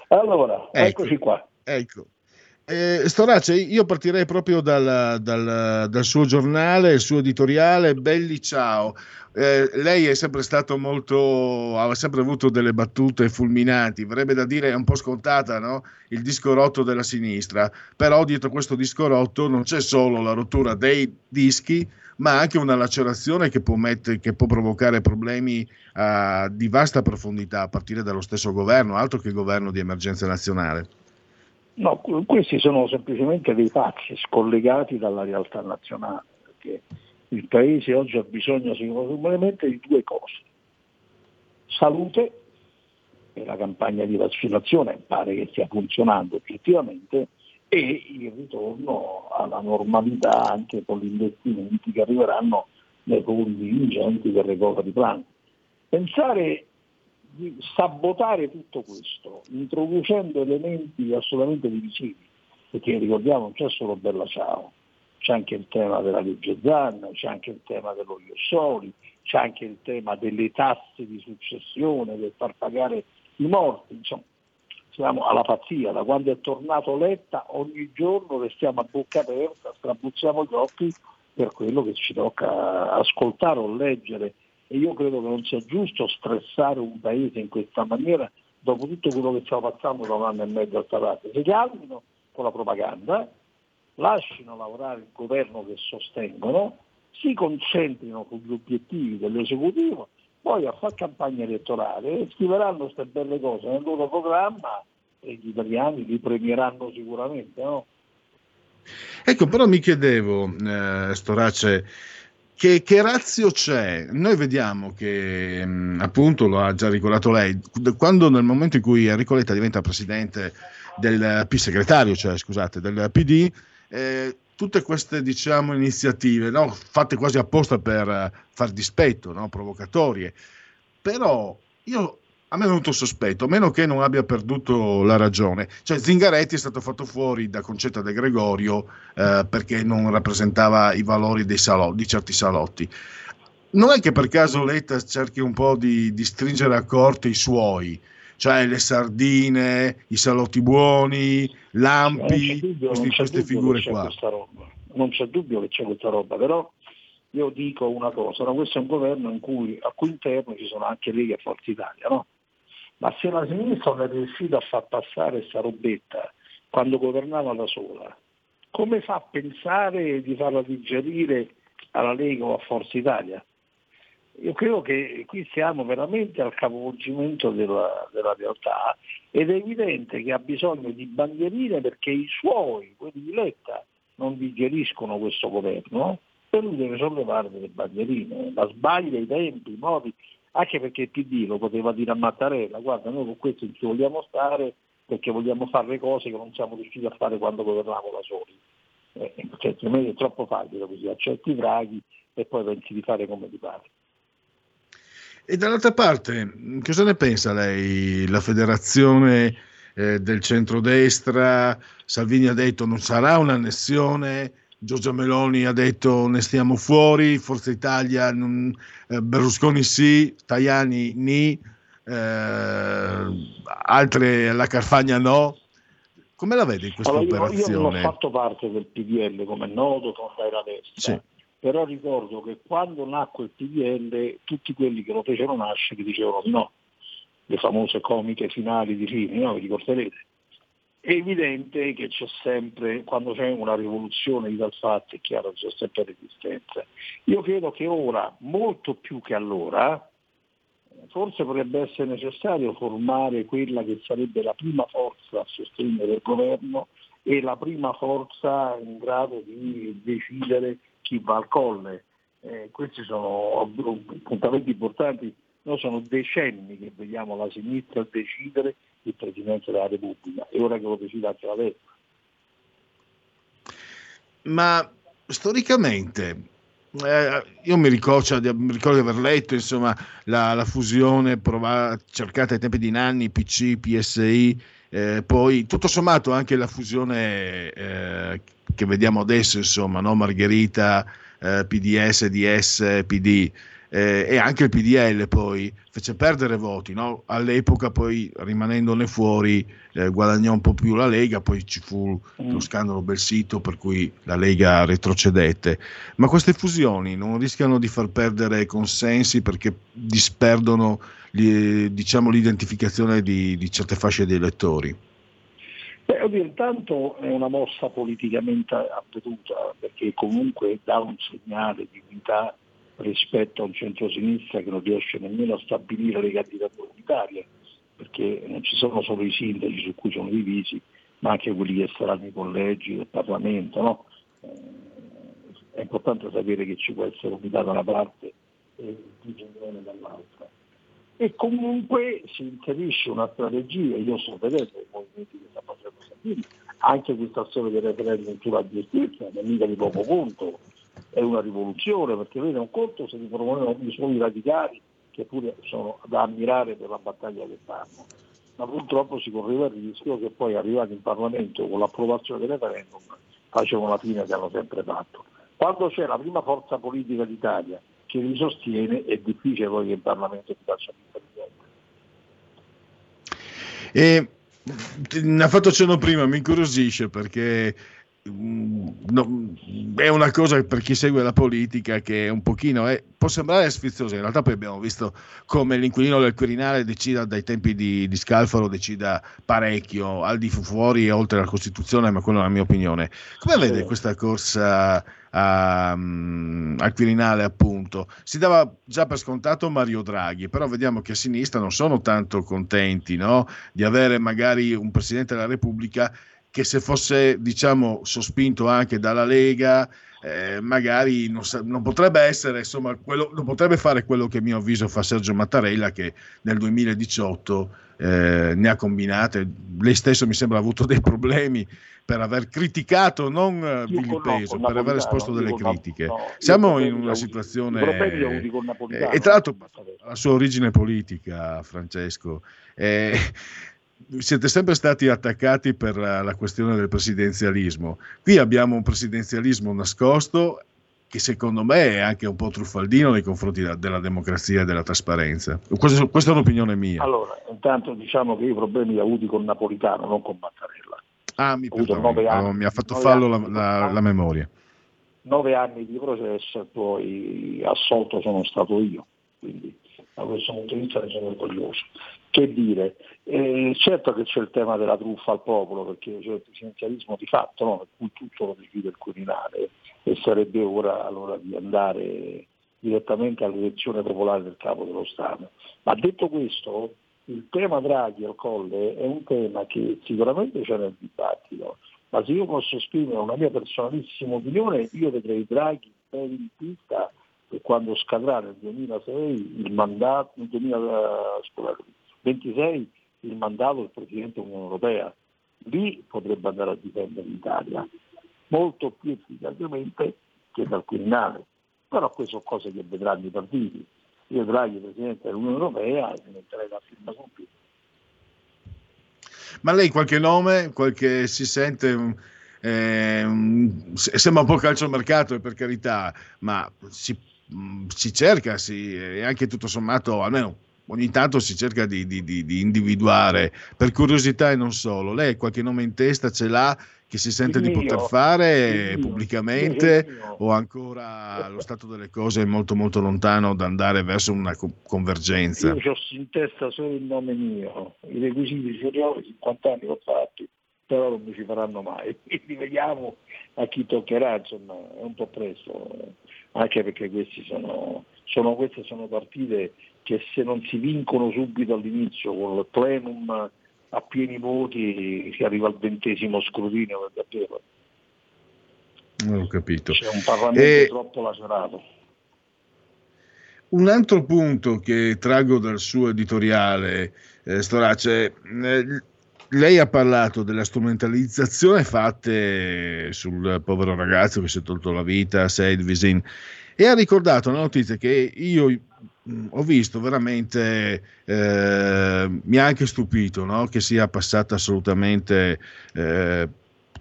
Allora, Ecco. eccoci qua. Ecco. Eh, Storace, io partirei proprio dal, dal- dal suo giornale, il suo editoriale, Belli Ciao. Eh, lei è sempre stato molto, ha sempre avuto delle battute fulminanti, verrebbe da dire è un po' scontata, no? Il disco rotto della sinistra, però dietro questo disco rotto non c'è solo la rottura dei dischi, ma anche una lacerazione che può, mettere- che può provocare problemi eh, di vasta profondità a partire dallo stesso governo, altro che governo di emergenza nazionale. No, que- questi sono semplicemente dei pazzi scollegati dalla realtà nazionale, perché il Paese oggi ha bisogno sicuramente di due cose. Salute, e la campagna di vaccinazione pare che stia funzionando oggettivamente, e il ritorno alla normalità anche con gli investimenti che arriveranno nei fondi ingenti del recovery plan. Pensare di sabotare tutto questo, introducendo elementi assolutamente divisivi, perché ricordiamo non c'è solo Bella Ciao, c'è anche il tema della legge Zan, c'è anche il tema dello Iossoli, c'è anche il tema delle tasse di successione, del far pagare i morti, insomma siamo alla pazzia, da quando è tornato Letta ogni giorno restiamo a bocca aperta, strabuzziamo gli occhi per quello che ci tocca ascoltare o leggere e io credo che non sia giusto stressare un paese in questa maniera dopo tutto quello che stiamo passando da un anno e mezzo a parte. Si calmino con la propaganda, lasciano lavorare il governo che sostengono, si concentrino sugli obiettivi dell'esecutivo, poi a fare campagna elettorale scriveranno queste belle cose nel loro programma e gli italiani li premieranno sicuramente. No? Ecco, però mi chiedevo, eh, Storace, che, che razio c'è? Noi vediamo che, mh, appunto, lo ha già ricordato lei, quando nel momento in cui Enrico Letta diventa presidente del P segretario, cioè scusate, del PD, eh, tutte queste diciamo, iniziative no? fatte quasi apposta per eh, far dispetto, no? provocatorie, però io a me è venuto sospetto, a meno che non abbia perduto la ragione. Cioè Zingaretti è stato fatto fuori da Concetta De Gregorio eh, perché non rappresentava i valori salotti, di certi salotti. Non è che per caso Letta cerchi un po' di, di stringere a corte i suoi, cioè le sardine, i salotti buoni, Lampi, dubbio, questi, queste figure qua. Non c'è dubbio che c'è questa roba, però io dico una cosa, no? questo è un governo in cui, a cui interno ci sono anche Lega e Forza Italia, no? Ma se la sinistra non è riuscita a far passare questa robetta quando governava da sola, come fa a pensare di farla digerire alla Lega o a Forza Italia? Io credo che qui siamo veramente al capovolgimento della, della, realtà ed è evidente che ha bisogno di bandierine perché i suoi, quelli di Letta, non digeriscono questo governo e lui deve sollevare delle bandierine, la sbaglia i tempi, i modi, anche perché il PD lo poteva dire a Mattarella, guarda noi con questo ci vogliamo stare perché vogliamo fare le cose che non siamo riusciti a fare quando governavamo da soli. Eh, cioè, è troppo facile così, accetti i draghi e poi pensi di fare come ti pare. E dall'altra parte, cosa ne pensa lei? La federazione eh, del centrodestra, Salvini ha detto non sarà un'annessione, Giorgia Meloni ha detto ne stiamo fuori, Forza Italia, non, eh, Berlusconi sì, Tajani ni, eh, altre alla Carfagna no. Come la vede in questa allora, operazione? Io, io non ho fatto parte del PDL, come è noto, fondai la destra. Sì però ricordo che quando nacque il PDL tutti quelli che lo fecero nascere dicevano di no, le famose comiche finali di Fini, no? vi ricorderete. È evidente che c'è sempre, quando c'è una rivoluzione di tal fatto, è chiaro che c'è sempre resistenza. Io credo che ora, molto più che allora, forse potrebbe essere necessario formare quella che sarebbe la prima forza a sostegno del governo e la prima forza in grado di decidere chi va al colle. Eh, questi sono appuntamenti importanti, noi sono decenni che vediamo la sinistra decidere il Presidente della Repubblica e ora che lo decide anche la destra. Ma storicamente, eh, io mi ricordo, cioè, mi ricordo, di aver letto insomma, la, la fusione provata, cercata ai tempi di Nanni, PC, PSI, eh, poi tutto sommato anche la fusione eh, che vediamo adesso, insomma, no? Margherita, eh, PDS, DS, PD eh, e anche il PDL poi fece perdere voti, no? all'epoca poi rimanendone fuori eh, guadagnò un po' più la Lega, poi ci fu mm. lo scandalo Belsito per cui la Lega retrocedette, ma queste fusioni non rischiano di far perdere consensi perché disperdono diciamo, l'identificazione di, di certe fasce di elettori? Beh, oddio, intanto è una mossa politicamente avveduta perché comunque dà un segnale di unità rispetto a un centro-sinistra che non riesce nemmeno a stabilire le candidature unitarie, perché non ci sono solo i sindaci su cui sono divisi, ma anche quelli che saranno i collegi del Parlamento. No? Eh, è importante sapere che ci può essere unità da una parte e divisione dall'altra e comunque si inserisce una strategia, io sto vedendo i movimenti che sta facendo Salvini, anche questa azione del referendum sulla giustizia, non è mica di poco conto, è una rivoluzione, perché vede un conto se si promuovono i suoi radicali, che pure sono da ammirare per la battaglia che fanno, ma purtroppo si correva il rischio che poi arrivati in Parlamento con l'approvazione del referendum facevano la fine che hanno sempre fatto. Quando c'è la prima forza politica d'Italia che li sostiene, è difficile poi che il Parlamento si faccia E ne ha fatto cenno prima, mi incuriosisce perché no, è una cosa per chi segue la politica che è un pochino è, può sembrare sfiziosa in realtà poi abbiamo visto come l'inquilino del Quirinale decida dai tempi di, di Scalfaro decida parecchio al di fuori e oltre la Costituzione ma quella è la mia opinione come vede questa corsa a, um, al Quirinale appunto. Si dava già per scontato Mario Draghi, però vediamo che a sinistra non sono tanto contenti no? di avere magari un Presidente della Repubblica che se fosse diciamo sospinto anche dalla Lega eh, magari non, non, potrebbe essere insomma quello, non potrebbe fare quello che a mio avviso fa Sergio Mattarella che nel 2018 eh, ne ha combinate. Lei stesso mi sembra ha avuto dei problemi per aver criticato, non eh, vilipeso, per aver esposto delle critiche. no, io Siamo in una situazione... eh, e tra l'altro la sua origine politica, Francesco. eh, siete sempre stati attaccati per la, la questione del presidenzialismo. Qui abbiamo un presidenzialismo nascosto che secondo me è anche un po' truffaldino nei confronti da- della democrazia e della trasparenza. Questo- questa è un'opinione mia. Allora, intanto diciamo che i problemi li ho avuti con Napolitano, non con Mattarella. ah, mi, perdoni, nove anni- oh, mi ha fatto fallo la, la- la memoria. Nove anni di processo e poi assolto sono stato io, quindi da questo punto di vista ne sono orgoglioso. Che dire, eh, certo che c'è il tema della truffa al popolo, perché c'è il presidenzialismo di fatto, no? per tutto lo decide il Quirinale e sarebbe ora allora di andare direttamente all'elezione popolare del capo dello Stato. Ma detto questo, il tema Draghi al Colle è un tema che sicuramente c'è nel dibattito, ma se io posso esprimere una mia personalissima opinione, io vedrei Draghi per in pista quando scadrà nel 2006 il mandato, nel 2000, scusate, 26 il mandato del Presidente dell'Unione Europea. Lì potrebbe andare a difendere l'Italia, molto più efficacemente che dal Quirinale. Però queste sono cose che vedranno i partiti. Io Draghi, Presidente dell'Unione Europea, mi metterei la firma subito. Ma lei qualche nome, qualche si sente, eh, sembra un po' calciomercato, eh, per carità, ma si, mm, si cerca, si, e anche tutto sommato, almeno ogni tanto si cerca di, di- di- di individuare, per curiosità e non solo. Lei qualche nome in testa ce l'ha che si sente Il di mio, poter fare pubblicamente mio. o ancora lo stato delle cose è molto molto lontano da andare verso una co- convergenza? Io ho in testa solo il nome mio, i requisiti ho, 50 anni l'ho fatti, però non mi ci faranno mai. Quindi vediamo a chi toccherà, insomma, è un po' presto, anche perché questi sono, sono- queste sono partite che se non si vincono subito all'inizio con il plenum a pieni voti si arriva al ventesimo scrutinio per davvero. Non ho capito. C'è un Parlamento E- troppo lacerato. Un altro punto che traggo dal suo editoriale, eh, Storace, eh, lei ha parlato della strumentalizzazione fatte sul povero ragazzo che si è tolto la vita, Said Visin, e ha ricordato una notizia che io ho visto veramente, eh, mi ha anche stupito no? che sia passata assolutamente eh,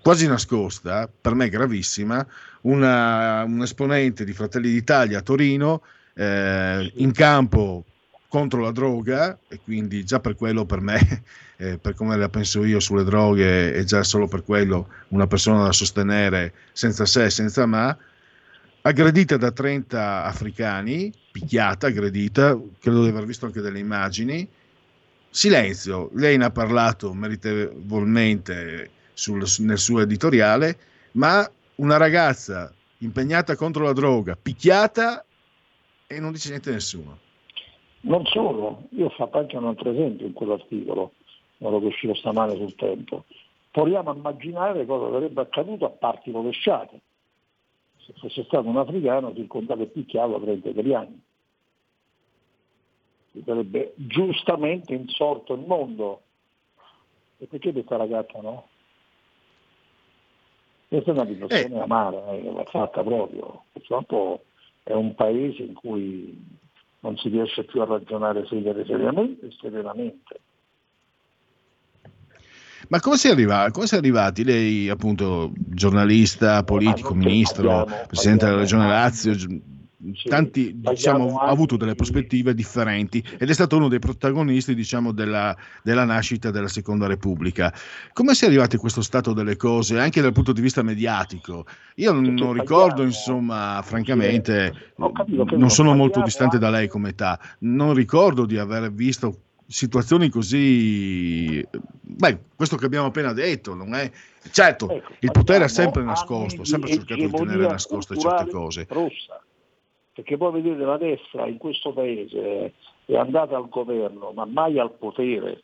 quasi nascosta, per me gravissima, una, un esponente di Fratelli d'Italia a Torino eh, in campo contro la droga e quindi già per quello per me, eh, per come la penso io sulle droghe, è già solo per quello una persona da sostenere senza se senza ma, aggredita da 30 africani, picchiata, aggredita, credo di aver visto anche delle immagini. Silenzio, lei ne ha parlato meritevolmente sul- nel suo editoriale, ma una ragazza impegnata contro la droga, picchiata e non dice niente a nessuno. Non solo, io fatto anche un altro esempio in quell'articolo, quello che è stamane sul tempo. Proviamo a immaginare cosa sarebbe accaduto a parti rovesciate. Se fosse stato un africano circondato e picchiato da 30 italiani. Si sarebbe giustamente insorto il mondo. E perché questa ragazza no? Questa è una dimostrazione amara, eh, fatta proprio. Purtroppo è un paese in cui non si riesce più a ragionare seria- seriamente e serenamente. Ma come si, arriva, come si è arrivati? Lei, appunto, giornalista, politico, ministro, parliamo- presidente della Regione Lazio, tanti, diciamo, ha avuto delle prospettive differenti ed è stato uno dei protagonisti, diciamo, della, della nascita della Seconda Repubblica. Come si è arrivati a questo stato delle cose, anche dal punto di vista mediatico? Io non, non ricordo, insomma, francamente, non no, sono molto distante da lei come età, non ricordo di aver visto situazioni così beh questo che abbiamo appena detto non è certo il potere è sempre nascosto ha sempre cercato di tenere nascoste certe cose rossa. Perché poi vedete la destra in questo paese è andata al governo, ma mai al potere.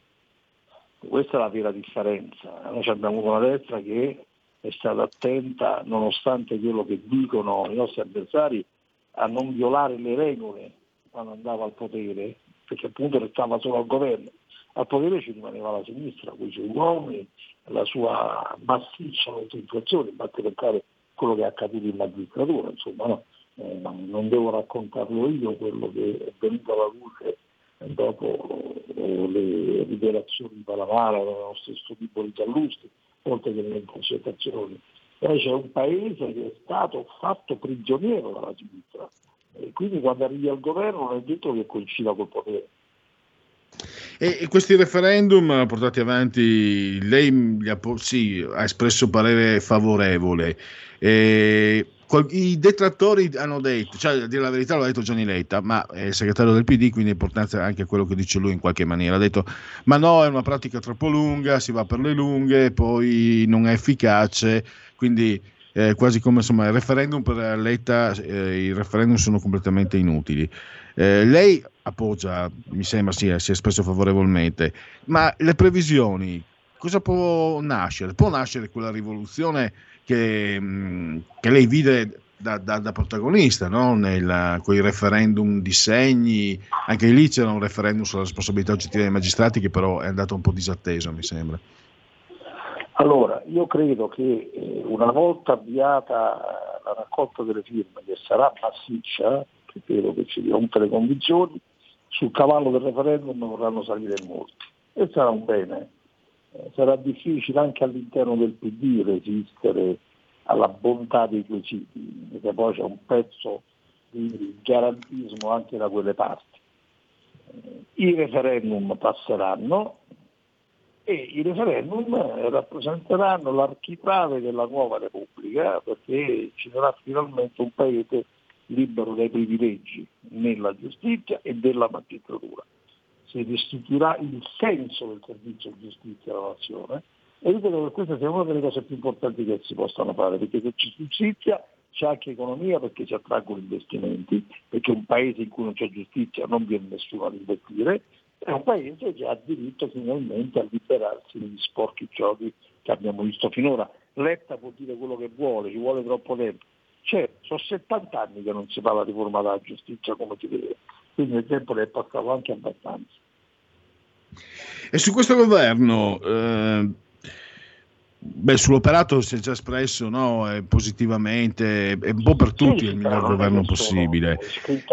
Questa è la vera differenza. Noi abbiamo una destra che è stata attenta, nonostante quello che dicono i nostri avversari, a non violare le regole quando andava al potere, perché appunto restava solo al governo. al potere ci rimaneva la sinistra, con i suoi uomini, la sua massiccia autorizzazione, basta pensare quello che è accaduto in magistratura, insomma, no? eh, non devo raccontarlo io quello che è venuto alla luce dopo eh, le rivelazioni di Palamara, lo stesso tipo di Giallusti, oltre che le intercettazioni. C'è un paese che è stato fatto prigioniero dalla sinistra e quindi quando arrivi al governo non è detto che coincida col potere. E, questi referendum portati avanti, lei ha, sì, ha espresso parere favorevole. E i detrattori hanno detto, cioè a dire la verità l'ha detto Gianni Letta, ma è segretario del PD, quindi è importante anche quello che dice lui in qualche maniera. Ha detto, ma no, è una pratica troppo lunga, si va per le lunghe, poi non è efficace, quindi eh, quasi come insomma il referendum per Letta, eh, i referendum sono completamente inutili. Eh, lei appoggia, mi sembra sia, si è espresso favorevolmente, ma le previsioni, cosa può nascere? Può nascere quella rivoluzione che, mm, che lei vide da, da, da protagonista no? Nel, con i referendum di segni, anche lì c'era un referendum sulla responsabilità oggettiva dei magistrati che però è andato un po' disatteso, mi sembra. Allora, io credo che eh, una volta avviata la raccolta delle firme, che sarà massiccia, credo che ci diano tutte le condizioni, sul cavallo del referendum vorranno salire molti. E sarà un bene, eh, sarà difficile anche all'interno del PD resistere alla bontà dei quesiti, perché poi c'è un pezzo di garantismo anche da quelle parti. Eh, I referendum passeranno e i referendum rappresenteranno l'architrave della nuova Repubblica perché ci sarà finalmente un paese libero dai privilegi nella giustizia e della magistratura. Si restituirà il senso del servizio di giustizia alla nazione e io credo che questa sia una delle cose più importanti che si possano fare, perché se c'è giustizia c'è anche economia perché ci attraggono investimenti, perché un paese in cui non c'è giustizia non viene nessuno ad investire, è un paese che ha diritto finalmente a liberarsi degli sporchi giochi che abbiamo visto finora. Letta può dire quello che vuole, ci vuole troppo tempo. Certo, sono 70 anni che non si parla di riforma della giustizia come si vede, quindi il tempo ne è passato anche abbastanza. E su questo governo, eh, beh, sull'operato si è già espresso no, eh, positivamente, è un po' per tutti il miglior governo possibile,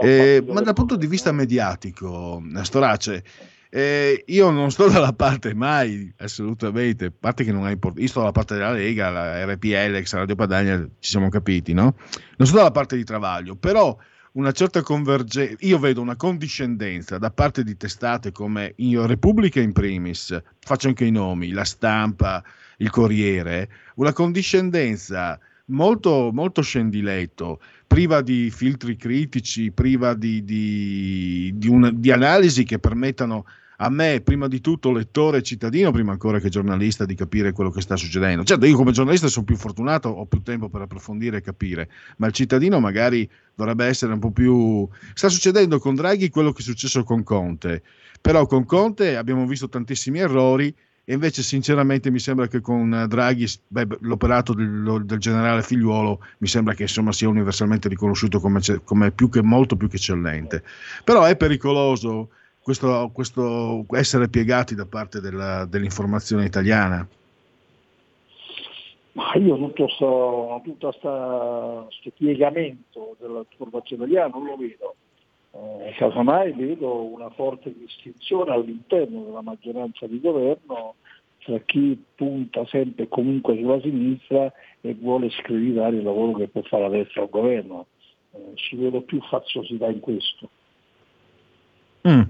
eh, ma dal punto di vista mediatico, Storace, eh, io non sto dalla parte mai, assolutamente, a parte che non è importante, io sto dalla parte della Lega, la RPL, ex Radio Padania, ci siamo capiti, no? Non sto dalla parte di Travaglio, però una certa convergenza, io vedo una condiscendenza da parte di testate come in Repubblica in primis, faccio anche i nomi, la stampa, il Corriere, una condiscendenza molto, molto scendiletto, priva di filtri critici, priva di, di, di, una, di analisi che permettano a me, prima di tutto lettore e cittadino, prima ancora che giornalista, di capire quello che sta succedendo. Certo, io come giornalista sono più fortunato, ho più tempo per approfondire e capire, ma il cittadino magari dovrebbe essere un po' più... Sta succedendo con Draghi quello che è successo con Conte, però con Conte abbiamo visto tantissimi errori e invece sinceramente mi sembra che con Draghi beh, l'operato del, del, generale figliuolo mi sembra che insomma sia universalmente riconosciuto come, come più che, molto più che eccellente. Però è pericoloso questo, questo essere piegati da parte della, dell'informazione italiana? Ma io tutto questo piegamento dell'informazione italiana non lo vedo. Eh, casomai vedo una forte distinzione all'interno della maggioranza di governo tra chi punta sempre e comunque sulla sinistra e vuole screditare il lavoro che può fare la destra al governo. Eh, ci vedo più faziosità in questo. Mm.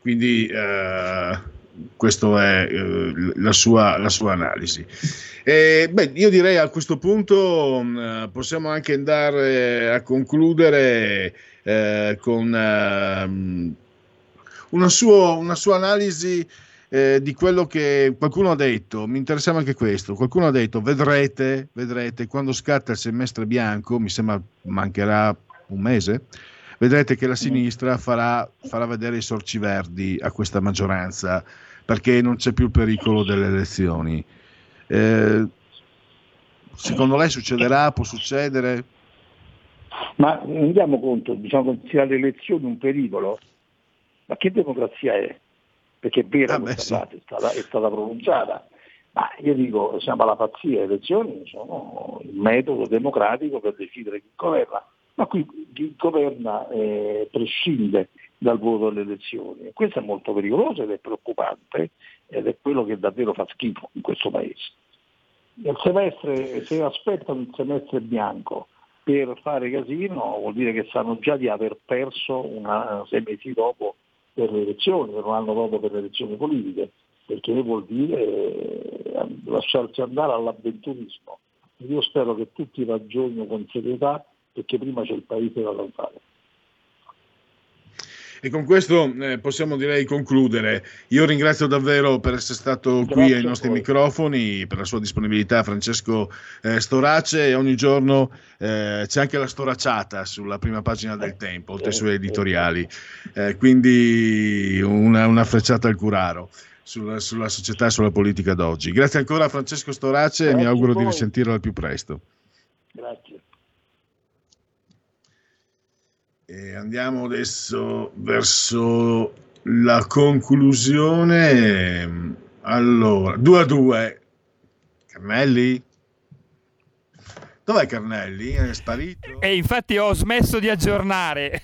Quindi eh, questa è eh, la, sua, la, sua, analisi. E, beh, io direi a questo punto mm, possiamo anche andare a concludere eh, con ehm, una, sua, una, sua, analisi eh, di quello che qualcuno ha detto. Mi interessava anche questo. Qualcuno ha detto: vedrete, vedrete quando scatta il semestre bianco, mi sembra mancherà un mese vedrete che la sinistra farà, farà vedere i sorci verdi a questa maggioranza perché non c'è più il pericolo delle elezioni. Eh, secondo lei succederà? Può succedere? Ma rendiamo conto, diciamo, sia le elezioni un pericolo? Ma che democrazia è? perché è vera Ah, beh, sì. è stata, è stata pronunciata. Ma io dico, siamo alla pazzia, le elezioni sono il metodo democratico per decidere chi governa, ma qui chi governa eh, prescinde dal voto delle elezioni. E questo è molto pericoloso ed è preoccupante ed è quello che davvero fa schifo in questo paese. Il semestre, se aspettano il semestre bianco per fare casino, vuol dire che sanno già di aver perso una, sei mesi dopo per le elezioni, per un anno dopo per le elezioni politiche, perché vuol dire eh, lasciarsi andare all'avventurismo. Io spero che tutti ragionino con serietà perché prima c'è il paese da salvare. E con questo eh, possiamo direi concludere. Io ringrazio davvero per essere stato qui Grazie ai a nostri microfoni, per la sua disponibilità Francesco eh, Storace e ogni giorno eh, c'è anche la storacciata sulla prima pagina del Tempo, oltre ai suoi editoriali. Eh, quindi una, una frecciata al curaro. Sulla, sulla società e sulla politica d'oggi. Grazie ancora a Francesco Storace e mi auguro di risentirlo al più presto. Grazie. E andiamo adesso verso la conclusione. Allora, 2 a 2. Carnelli? Dov'è Carnelli? È sparito? E infatti ho smesso di aggiornare.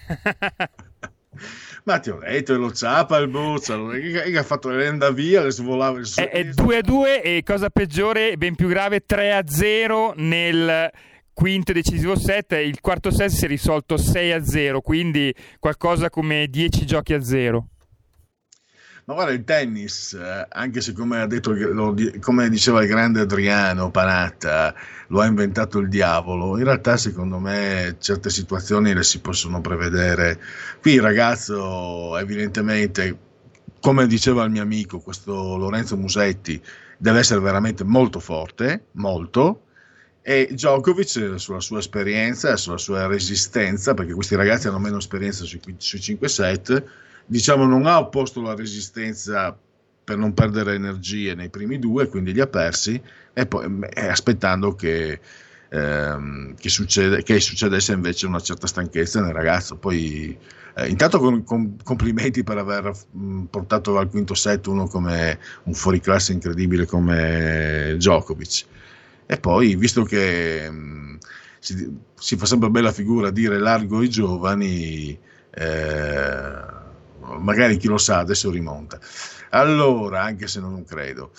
Ma ti ho detto, lo ciapa il bozza, che ha fatto l'enda via, le svolava il È, è 2 a 2 e cosa peggiore, ben più grave, 3 a 0 nel quinto e decisivo set. Il quarto set si è risolto 6 a 0, quindi qualcosa come 10 giochi a 0. Ma guarda, il tennis, eh, anche se come, ha detto, come diceva il grande Adriano Panatta, lo ha inventato il diavolo, in realtà secondo me certe situazioni le si possono prevedere. Qui il ragazzo evidentemente, come diceva il mio amico, questo Lorenzo Musetti, deve essere veramente molto forte, molto, e Djokovic sulla sua esperienza, sulla sua resistenza, perché questi ragazzi hanno meno esperienza sui, sui 5 set, diciamo non ha opposto la resistenza per non perdere energie nei primi due, quindi li ha persi, e poi eh, aspettando che, ehm, che, succede, che succedesse invece una certa stanchezza nel ragazzo. Poi eh, intanto con, con- complimenti per aver mh, portato al quinto set uno come un fuoriclasse incredibile come Djokovic. E poi, visto che mh, si, si fa sempre bella figura dire largo i giovani, eh, magari chi lo sa adesso rimonta. Allora, anche se non credo.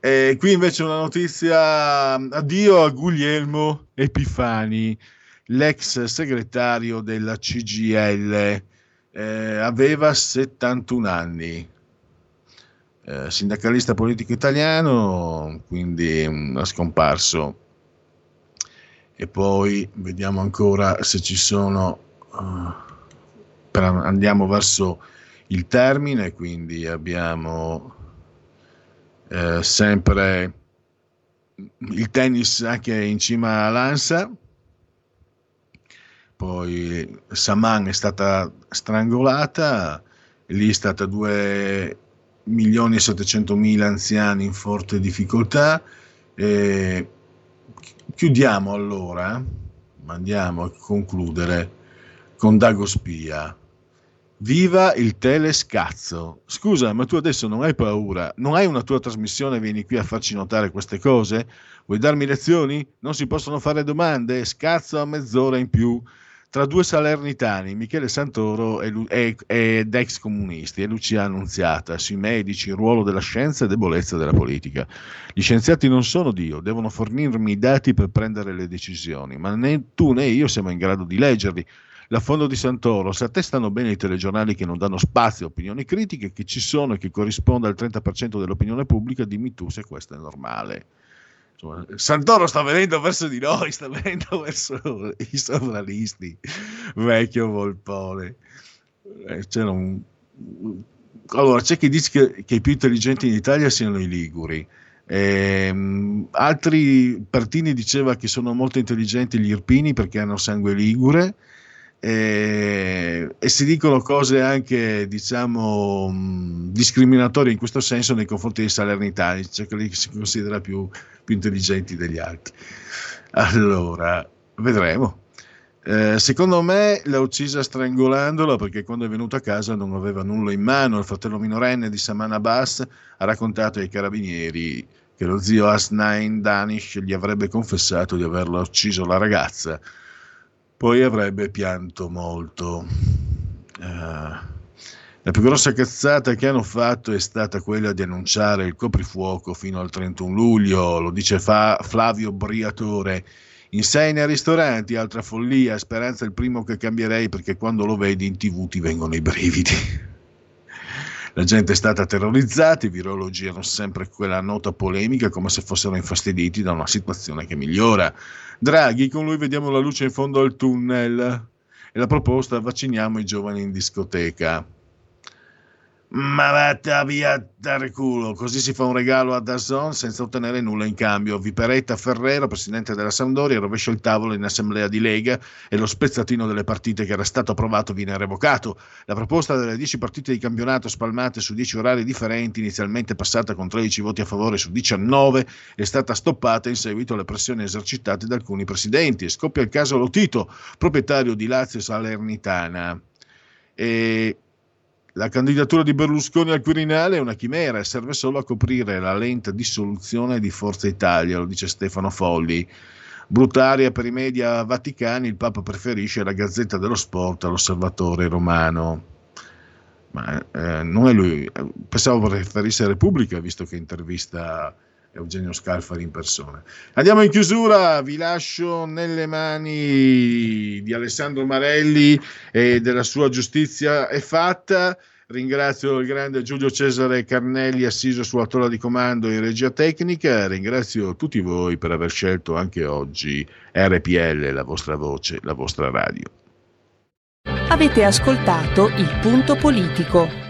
E qui invece una notizia, addio a Guglielmo Epifani, l'ex segretario della CGL, eh, aveva 71 anni. Eh, sindacalista politico italiano, quindi mm, è scomparso. E poi vediamo ancora se ci sono. per- andiamo verso il termine, quindi abbiamo eh, sempre il tennis anche in cima all'Ansa. Poi Saman è stata strangolata, lì è stata 2 milioni e 700 mila anziani in forte difficoltà. E chiudiamo allora, andiamo a concludere con Dago Spia. Viva il telescazzo! Scusa, ma tu adesso non hai paura? Non hai una tua trasmissione vieni qui a farci notare queste cose? Vuoi darmi lezioni? Non si possono fare domande? Scazzo a mezz'ora in più. Tra due salernitani, Michele Santoro ed ex comunisti e Lucia Annunziata, sui medici, il ruolo della scienza e debolezza della politica. Gli scienziati non sono Dio, devono fornirmi i dati per prendere le decisioni, ma né tu né io siamo in grado di leggerli. L'affondo di Santoro, se a te stanno bene i telegiornali che non danno spazio a opinioni critiche, che ci sono e che corrisponde al 30% dell'opinione pubblica, dimmi tu se questo è normale. Insomma, Santoro sta venendo verso di noi, sta venendo verso i sovranisti, vecchio volpone. Eh, c'era un- Allora, c'è chi dice che, che i più intelligenti in Italia siano i liguri. Ehm, altri Pertini diceva che sono molto intelligenti gli irpini perché hanno sangue ligure e, e si dicono cose anche diciamo mh, discriminatorie in questo senso nei confronti dei salernitani, cioè quelli che si considera più, più intelligenti degli altri. Allora, vedremo. Eh, secondo me l'ha uccisa strangolandola perché quando è venuta a casa non aveva nulla in mano. Il fratello minorenne di Saman Abbas ha raccontato ai carabinieri che lo zio Asnain Danish gli avrebbe confessato di averla ucciso la ragazza, poi avrebbe pianto molto. Uh, la più grossa cazzata che hanno fatto è stata quella di annunciare il coprifuoco fino al 31 luglio, lo dice Fa- Flavio Briatore in sei nei ristoranti, altra follia, speranza il primo che cambierei perché quando lo vedi in tv ti vengono i brividi. La gente è stata terrorizzata, i virologi hanno sempre quella nota polemica come se fossero infastiditi da una situazione che migliora. Draghi, con lui vediamo la luce in fondo al tunnel e la proposta vacciniamo i giovani in discoteca. Ma vatta via dare culo, così si fa un regalo a Dazon senza ottenere nulla in cambio. Viperetta Ferrero, presidente della Sampdoria, rovescia il tavolo in assemblea di Lega e lo spezzatino delle partite che era stato approvato viene revocato. La proposta delle 10 partite di campionato spalmate su 10 orari differenti, inizialmente passata con 13 voti a favore su 19, è stata stoppata in seguito alle pressioni esercitate da alcuni presidenti. Scoppia il caso Lotito, proprietario di Lazio Salernitana. E la candidatura di Berlusconi al Quirinale è una chimera e serve solo a coprire la lenta dissoluzione di Forza Italia, lo dice Stefano Folli. Brutaria per i media vaticani, il Papa preferisce la Gazzetta dello Sport all'Osservatore Romano. Ma eh, non è lui, pensavo preferisse Repubblica, visto che intervista Eugenio Scalfari in persona. Andiamo in chiusura, vi lascio nelle mani di Alessandro Marelli e della sua giustizia è fatta. Ringrazio il grande Giulio Cesare Carnelli assiso sulla tolla di comando in regia tecnica. Ringrazio tutti voi per aver scelto anche oggi RPL, la vostra voce, la vostra radio. Avete ascoltato il punto politico.